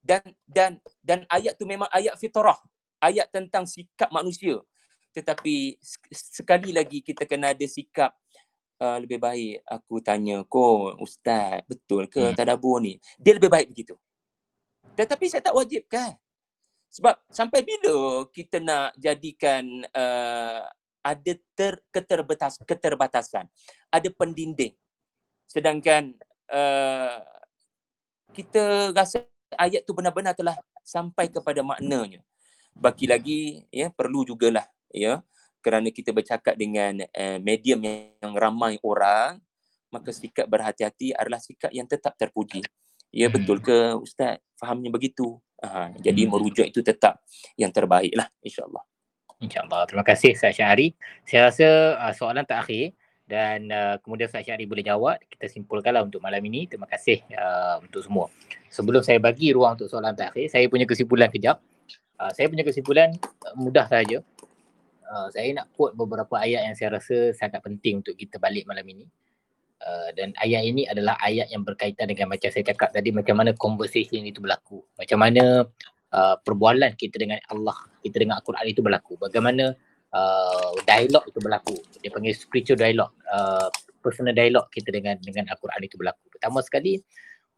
D: dan dan dan ayat tu memang ayat fitrah ayat tentang sikap manusia tetapi sekali lagi kita kena ada sikap uh, lebih baik aku tanya kau ustaz betul ke hmm. tadabbur ni? Dia lebih baik begitu. Tetapi saya tak wajib kan sebab sampai bila kita nak jadikan uh, ada ter, keterbatas, keterbatasan? Ada pendinding. Sedangkan uh, kita rasa ayat tu benar-benar telah sampai kepada maknanya. Bagi lagi ya perlu jugalah ya kerana kita bercakap dengan uh, medium yang ramai orang maka sikap berhati-hati adalah sikap yang tetap terpuji. Ya hmm. betul ke ustaz? Fahamnya begitu? Uh, jadi hmm. merujuk itu tetap yang terbaiklah insyaallah.
A: Insyaallah. Terima kasih Ustaz Syahri. Saya rasa uh, soalan terakhir dan uh, kemudian Ustaz Syahri boleh jawab. Kita simpulkanlah untuk malam ini. Terima kasih uh, untuk semua. Sebelum saya bagi ruang untuk soalan terakhir saya punya kesimpulan kejap. Uh, saya punya kesimpulan uh, mudah saja uh, saya nak quote beberapa ayat yang saya rasa sangat penting untuk kita balik malam ini. Uh, dan ayat ini adalah ayat yang berkaitan dengan macam saya cakap tadi macam mana conversation itu berlaku. Macam mana uh, perbualan kita dengan Allah, kita dengan Al-Quran itu berlaku. Bagaimana uh, dialog itu berlaku. Dia panggil spiritual dialog, uh, personal dialog kita dengan dengan Al-Quran itu berlaku. Pertama sekali,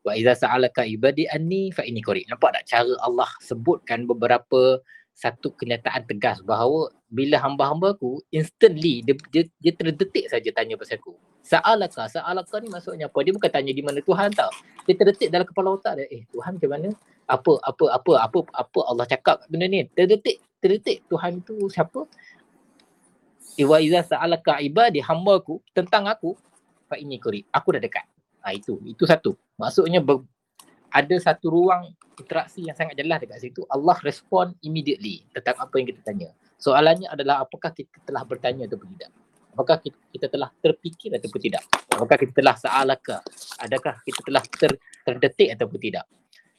A: wa iza sa'alaka ibadi anni fa inni qarib. Nampak tak cara Allah sebutkan beberapa satu kenyataan tegas bahawa bila hamba-hamba aku instantly dia, dia, dia terdetik saja tanya pasal aku. Sa'alaka, sa'alaka ni maksudnya apa? Dia bukan tanya di mana Tuhan tau. Dia terdetik dalam kepala otak dia. Eh Tuhan ke mana? Apa, apa, apa, apa, apa Allah cakap benda ni? Terdetik, terdetik Tuhan tu siapa? Iwa iza sa'alaka ibadi hamba aku tentang aku. Fa ini kuri. Aku dah dekat. Ha, itu, itu satu. Maksudnya ber, ada satu ruang interaksi yang sangat jelas dekat situ. Allah respon immediately tentang apa yang kita tanya. Soalannya adalah apakah kita telah bertanya atau tidak? Apakah kita, kita telah terfikir ataupun tidak? Apakah kita telah sa'alaka adakah kita telah ter, terdetik ataupun tidak?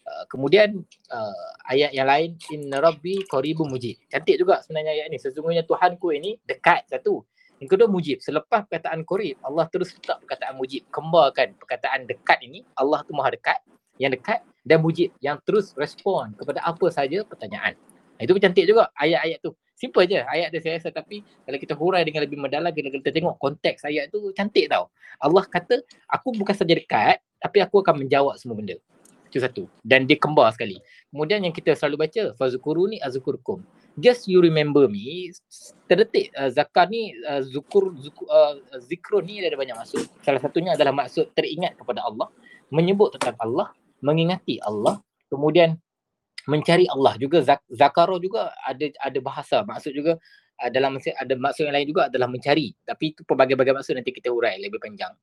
A: Uh, kemudian uh, ayat yang lain inna rabbi qaribun mujib. Cantik juga sebenarnya ayat ni. Sesungguhnya Tuhanku ini dekat satu. Yang kedua mujib. Selepas perkataan qarib Allah terus letak perkataan mujib. Kembarkan perkataan dekat ini. Allah tu maha dekat yang dekat dan mujib yang terus respon kepada apa saja pertanyaan. Itu pun cantik juga ayat-ayat tu. Simple je ayat dia saya rasa tapi kalau kita hurai dengan lebih mendalam kita, kita tengok konteks ayat tu cantik tau. Allah kata aku bukan saja dekat tapi aku akan menjawab semua benda. Itu satu. Dan dia kembar sekali. Kemudian yang kita selalu baca fazukuruni azkurkum. Just you remember me. Terdetik uh, zakar ni uh, zukur, zukur uh, zikrun ni ada banyak maksud. Salah satunya adalah maksud teringat kepada Allah, menyebut tentang Allah, mengingati Allah kemudian mencari Allah juga. Zak- zakaro juga ada ada bahasa. Maksud juga uh, dalam ada maksud yang lain juga adalah mencari. Tapi itu pelbagai-bagai maksud nanti kita urai lebih panjang.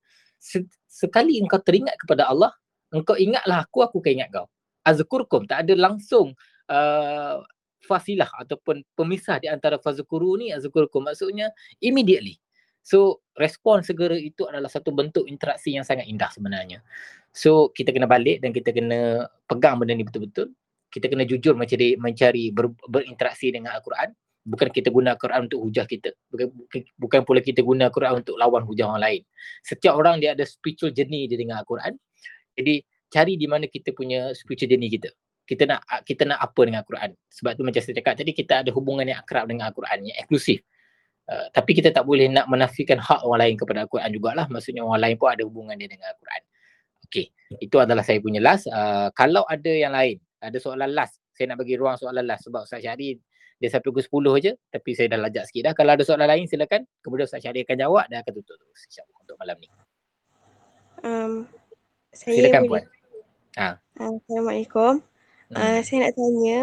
A: Sekali engkau teringat kepada Allah engkau ingatlah aku aku akan ingat kau. Azkurkum tak ada langsung uh, fasilah ataupun pemisah di antara fazkuru ni azkurkum. Maksudnya immediately so respon segera itu adalah satu bentuk interaksi yang sangat indah sebenarnya. So kita kena balik dan kita kena pegang benda ni betul-betul. Kita kena jujur mencari mencari ber, berinteraksi dengan al-Quran. Bukan kita guna Al-Quran untuk hujah kita. Bukan bukan pula kita guna Al-Quran untuk lawan hujah orang lain. Setiap orang dia ada spiritual journey dia dengan Al-Quran. Jadi cari di mana kita punya spiritual journey kita. Kita nak kita nak apa dengan Al-Quran? Sebab tu macam saya cakap tadi kita ada hubungan yang akrab dengan Al-Quran yang eksklusif Uh, tapi kita tak boleh nak menafikan hak orang lain kepada Al-Quran jugalah. Maksudnya orang lain pun ada hubungan dia dengan Al-Quran. Okay. Itu adalah saya punya last. Uh, kalau ada yang lain, ada soalan last. Saya nak bagi ruang soalan last sebab Ustaz Syahri dia sampai pukul 10 je. Tapi saya dah lajak sikit dah. Kalau ada soalan lain silakan. Kemudian Ustaz Syahri akan jawab dan akan tutup terus. InsyaAllah untuk malam ni.
K: Um, saya
A: silakan
K: boleh.
A: Puan. Ha.
K: Uh, Assalamualaikum.
A: Hmm.
K: Uh, saya nak tanya,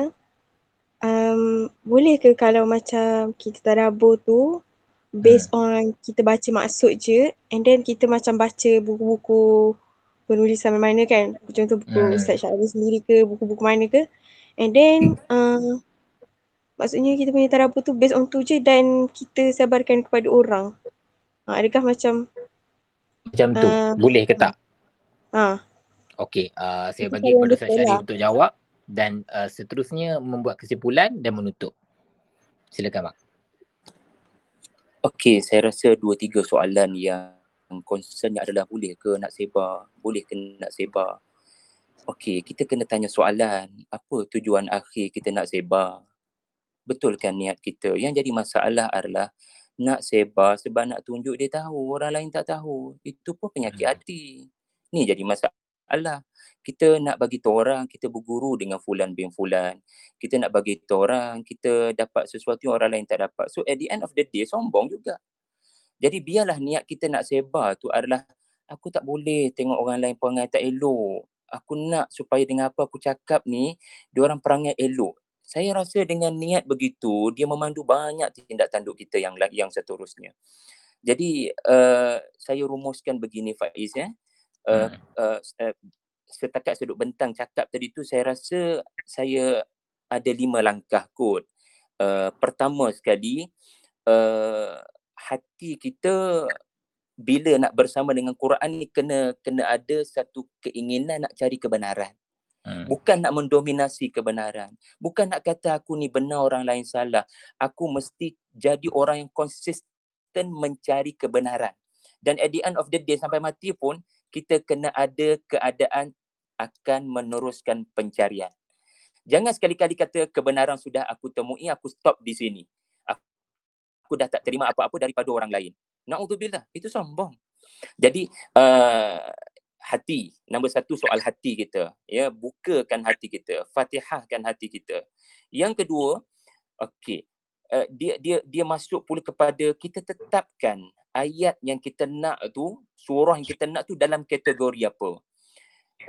K: um, boleh ke kalau macam kita tadabbur tu based
A: Hmm.
K: on kita baca maksud je and then kita macam baca buku-buku penulisan mana kan contoh buku
A: Hmm.
K: Ustaz Syahri sendiri ke buku-buku mana ke and then uh, maksudnya kita punya tadabbur tu based on tu je dan kita sebarkan kepada orang uh, adakah macam
A: Macam tu.
K: uh,
A: Boleh ke tak?
K: uh,
A: Okey. Uh, saya bagi kepada Ustaz Syahri
K: lah
A: untuk jawab. Dan uh, seterusnya membuat kesimpulan dan menutup. Silakan Mak.
D: Okey, saya rasa dua tiga soalan yang concernnya adalah boleh ke nak sebar, boleh ke nak sebar. Okey, kita kena tanya soalan, apa tujuan akhir kita nak sebar? Betul kan niat kita? Yang jadi masalah adalah nak sebar sebab nak tunjuk dia tahu, orang lain tak tahu. Itu pun penyakit
A: Hmm.
D: hati. Ni jadi masalah. Kita nak bagi orang kita berguru dengan fulan bin fulan. Kita nak bagi orang kita dapat sesuatu yang orang lain tak dapat. So at the end of the day sombong juga. Jadi biarlah niat kita nak sebar tu adalah aku tak boleh tengok orang lain perangai tak elok. Aku nak supaya dengan apa aku cakap ni, diorang perangai elok. Saya rasa dengan niat begitu, dia memandu banyak tindak tanduk kita yang yang seterusnya. Jadi uh, saya rumuskan begini Faiz ya.
A: Hmm.
D: Uh, uh, setakat saya duduk bentang cakap tadi tu saya rasa saya ada lima langkah kot. Uh, pertama sekali uh, hati kita bila nak bersama dengan Quran ni kena kena ada satu keinginan nak cari kebenaran.
A: Hmm.
D: Bukan nak mendominasi kebenaran. Bukan nak kata aku ni benar orang lain salah. Aku mesti jadi orang yang konsisten mencari kebenaran. Dan at the end of the day sampai mati pun kita kena ada keadaan akan meneruskan pencarian. Jangan sekali-kali kata kebenaran sudah aku temui, aku stop di sini. Aku dah tak terima apa-apa daripada orang lain. Na'udzubillah, itu sombong. Jadi uh, hati, nombor satu soal hati kita. Ya, bukakan hati kita, fatihahkan hati kita. Yang kedua, okey, uh, dia dia dia masuk pula kepada kita tetapkan ayat yang kita nak tu, surah yang kita nak tu dalam kategori apa.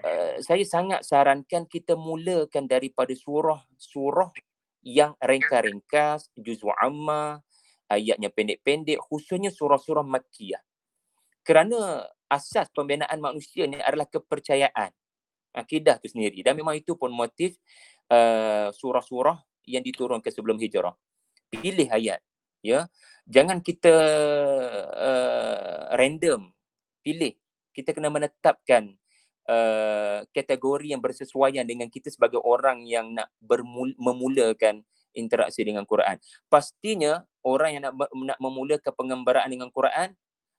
D: Uh, saya sangat sarankan kita mulakan daripada surah-surah yang ringkas-ringkas, juzul amma, ayatnya pendek-pendek, khususnya surah-surah makkiyah. Kerana asas pembinaan manusia ni adalah kepercayaan. Akidah tu sendiri. Dan memang itu pun motif uh, surah-surah yang diturunkan sebelum hijrah. Pilih ayat. ya Jangan kita uh, random. Pilih. Kita kena menetapkan uh, kategori yang bersesuaian dengan kita sebagai orang yang nak bermul- memulakan interaksi dengan Quran. Pastinya orang yang nak, nak memulakan pengembaraan dengan Quran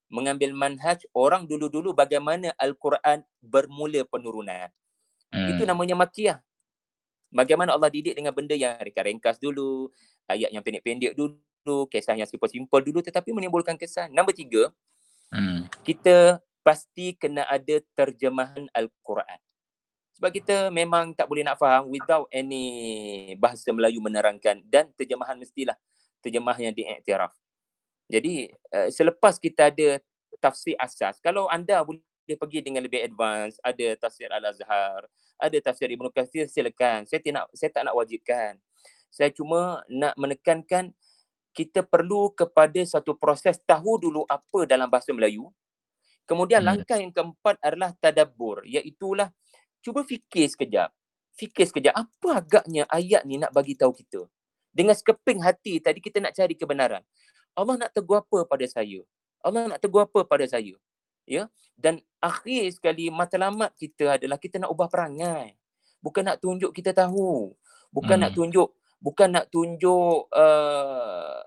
D: mengambil manhaj orang dulu-dulu bagaimana Al-Quran bermula penurunan. Hmm. Itu namanya makiyah. Bagaimana Allah didik dengan benda yang ringkas dulu, ayat yang pendek-pendek dulu, kisah yang simple-simple dulu tetapi menimbulkan kesan. Nombor tiga, hmm. kita pasti kena ada terjemahan Al-Quran. Sebab kita memang tak boleh nak faham without any bahasa Melayu menerangkan dan terjemahan mestilah terjemah yang diiktiraf. Jadi uh, selepas kita ada tafsir asas, kalau anda boleh pergi dengan lebih advance, ada tafsir Al-Azhar, ada tafsir Ibn Kathir, silakan. Saya tidak saya tak nak wajibkan. Saya cuma nak menekankan kita perlu kepada satu proses tahu dulu apa dalam bahasa Melayu. Kemudian hmm. langkah yang keempat adalah tadabbur, iaitulah cuba fikir sekejap. fikir sekejap apa agaknya ayat ni nak bagi tahu kita. Dengan sekeping hati tadi kita nak cari kebenaran. Allah nak tegur apa pada saya? Allah nak tegur apa pada saya? Ya. Dan akhir sekali matlamat kita adalah kita nak ubah perangai. Bukan nak tunjuk kita tahu. Bukan hmm. nak tunjuk bukan nak tunjuk uh,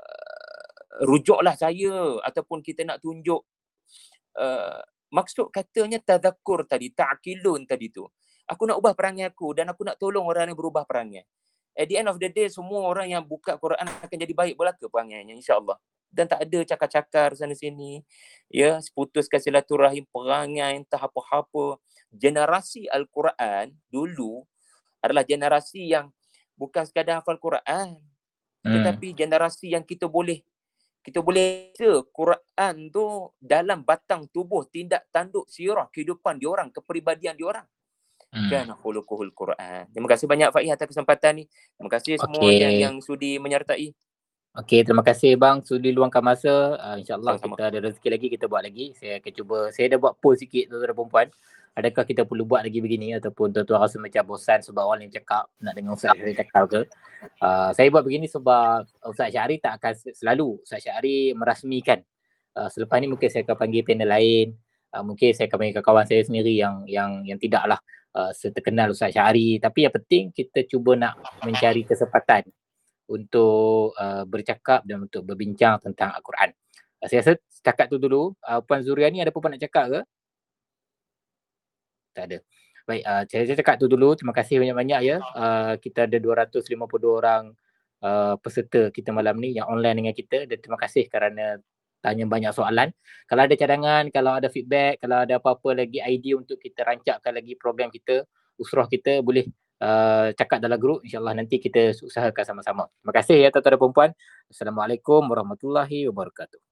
D: rujuklah saya ataupun kita nak tunjuk uh, maksud katanya tadakur tadi, ta'kilun tadi tu. Aku nak ubah perangai aku dan aku nak tolong orang yang berubah perangai. At the end of the day, semua orang yang buka Quran akan jadi baik belaka perangainya, insyaAllah. Dan tak ada cakar-cakar sana sini. Ya, seputuskan silaturahim, perangai, entah apa-apa. Generasi Al-Quran dulu adalah generasi yang bukan sekadar hafal Quran. Hmm. Tetapi generasi yang kita boleh kita boleh baca Quran tu dalam batang tubuh tindak tanduk sirah kehidupan diorang, kepribadian diorang. Hmm. Kan khuluquhul Quran. Terima kasih banyak Faiz atas kesempatan ni. Terima kasih semua okay. yang yang sudi menyertai.
A: Okey, terima kasih bang sudi luangkan masa. Uh, InsyaAllah kita ada rezeki lagi, kita buat lagi. Saya akan cuba, saya dah buat poll sikit tuan-tuan perempuan adakah kita perlu buat lagi begini ataupun tuan-tuan rasa macam bosan sebab orang yang cakap nak dengar Ustaz Syahri cakap ke? Uh, saya buat begini sebab Ustaz Syahri tak akan selalu Ustaz Syahri merasmikan. Uh, selepas ni mungkin saya akan panggil panel lain. Uh, mungkin saya akan panggil kawan saya sendiri yang yang yang tidaklah uh, seterkenal Ustaz Syahri tapi yang penting kita cuba nak mencari kesempatan untuk uh, bercakap dan untuk berbincang tentang Al-Quran. Uh, saya rasa cakap tu dulu. Uh, Puan Zuria ni ada apa nak cakap ke? Tak ada. Baik, uh, saya, saya cakap tu dulu. Terima kasih banyak-banyak ya. Uh, kita ada 252 orang uh, peserta kita malam ni yang online dengan kita dan terima kasih kerana tanya banyak soalan. Kalau ada cadangan, kalau ada feedback, kalau ada apa-apa lagi idea untuk kita rancakkan lagi program kita, usrah kita boleh uh, cakap dalam grup. InsyaAllah nanti kita usahakan sama-sama. Terima kasih ya tuan-tuan dan perempuan. Assalamualaikum warahmatullahi wabarakatuh.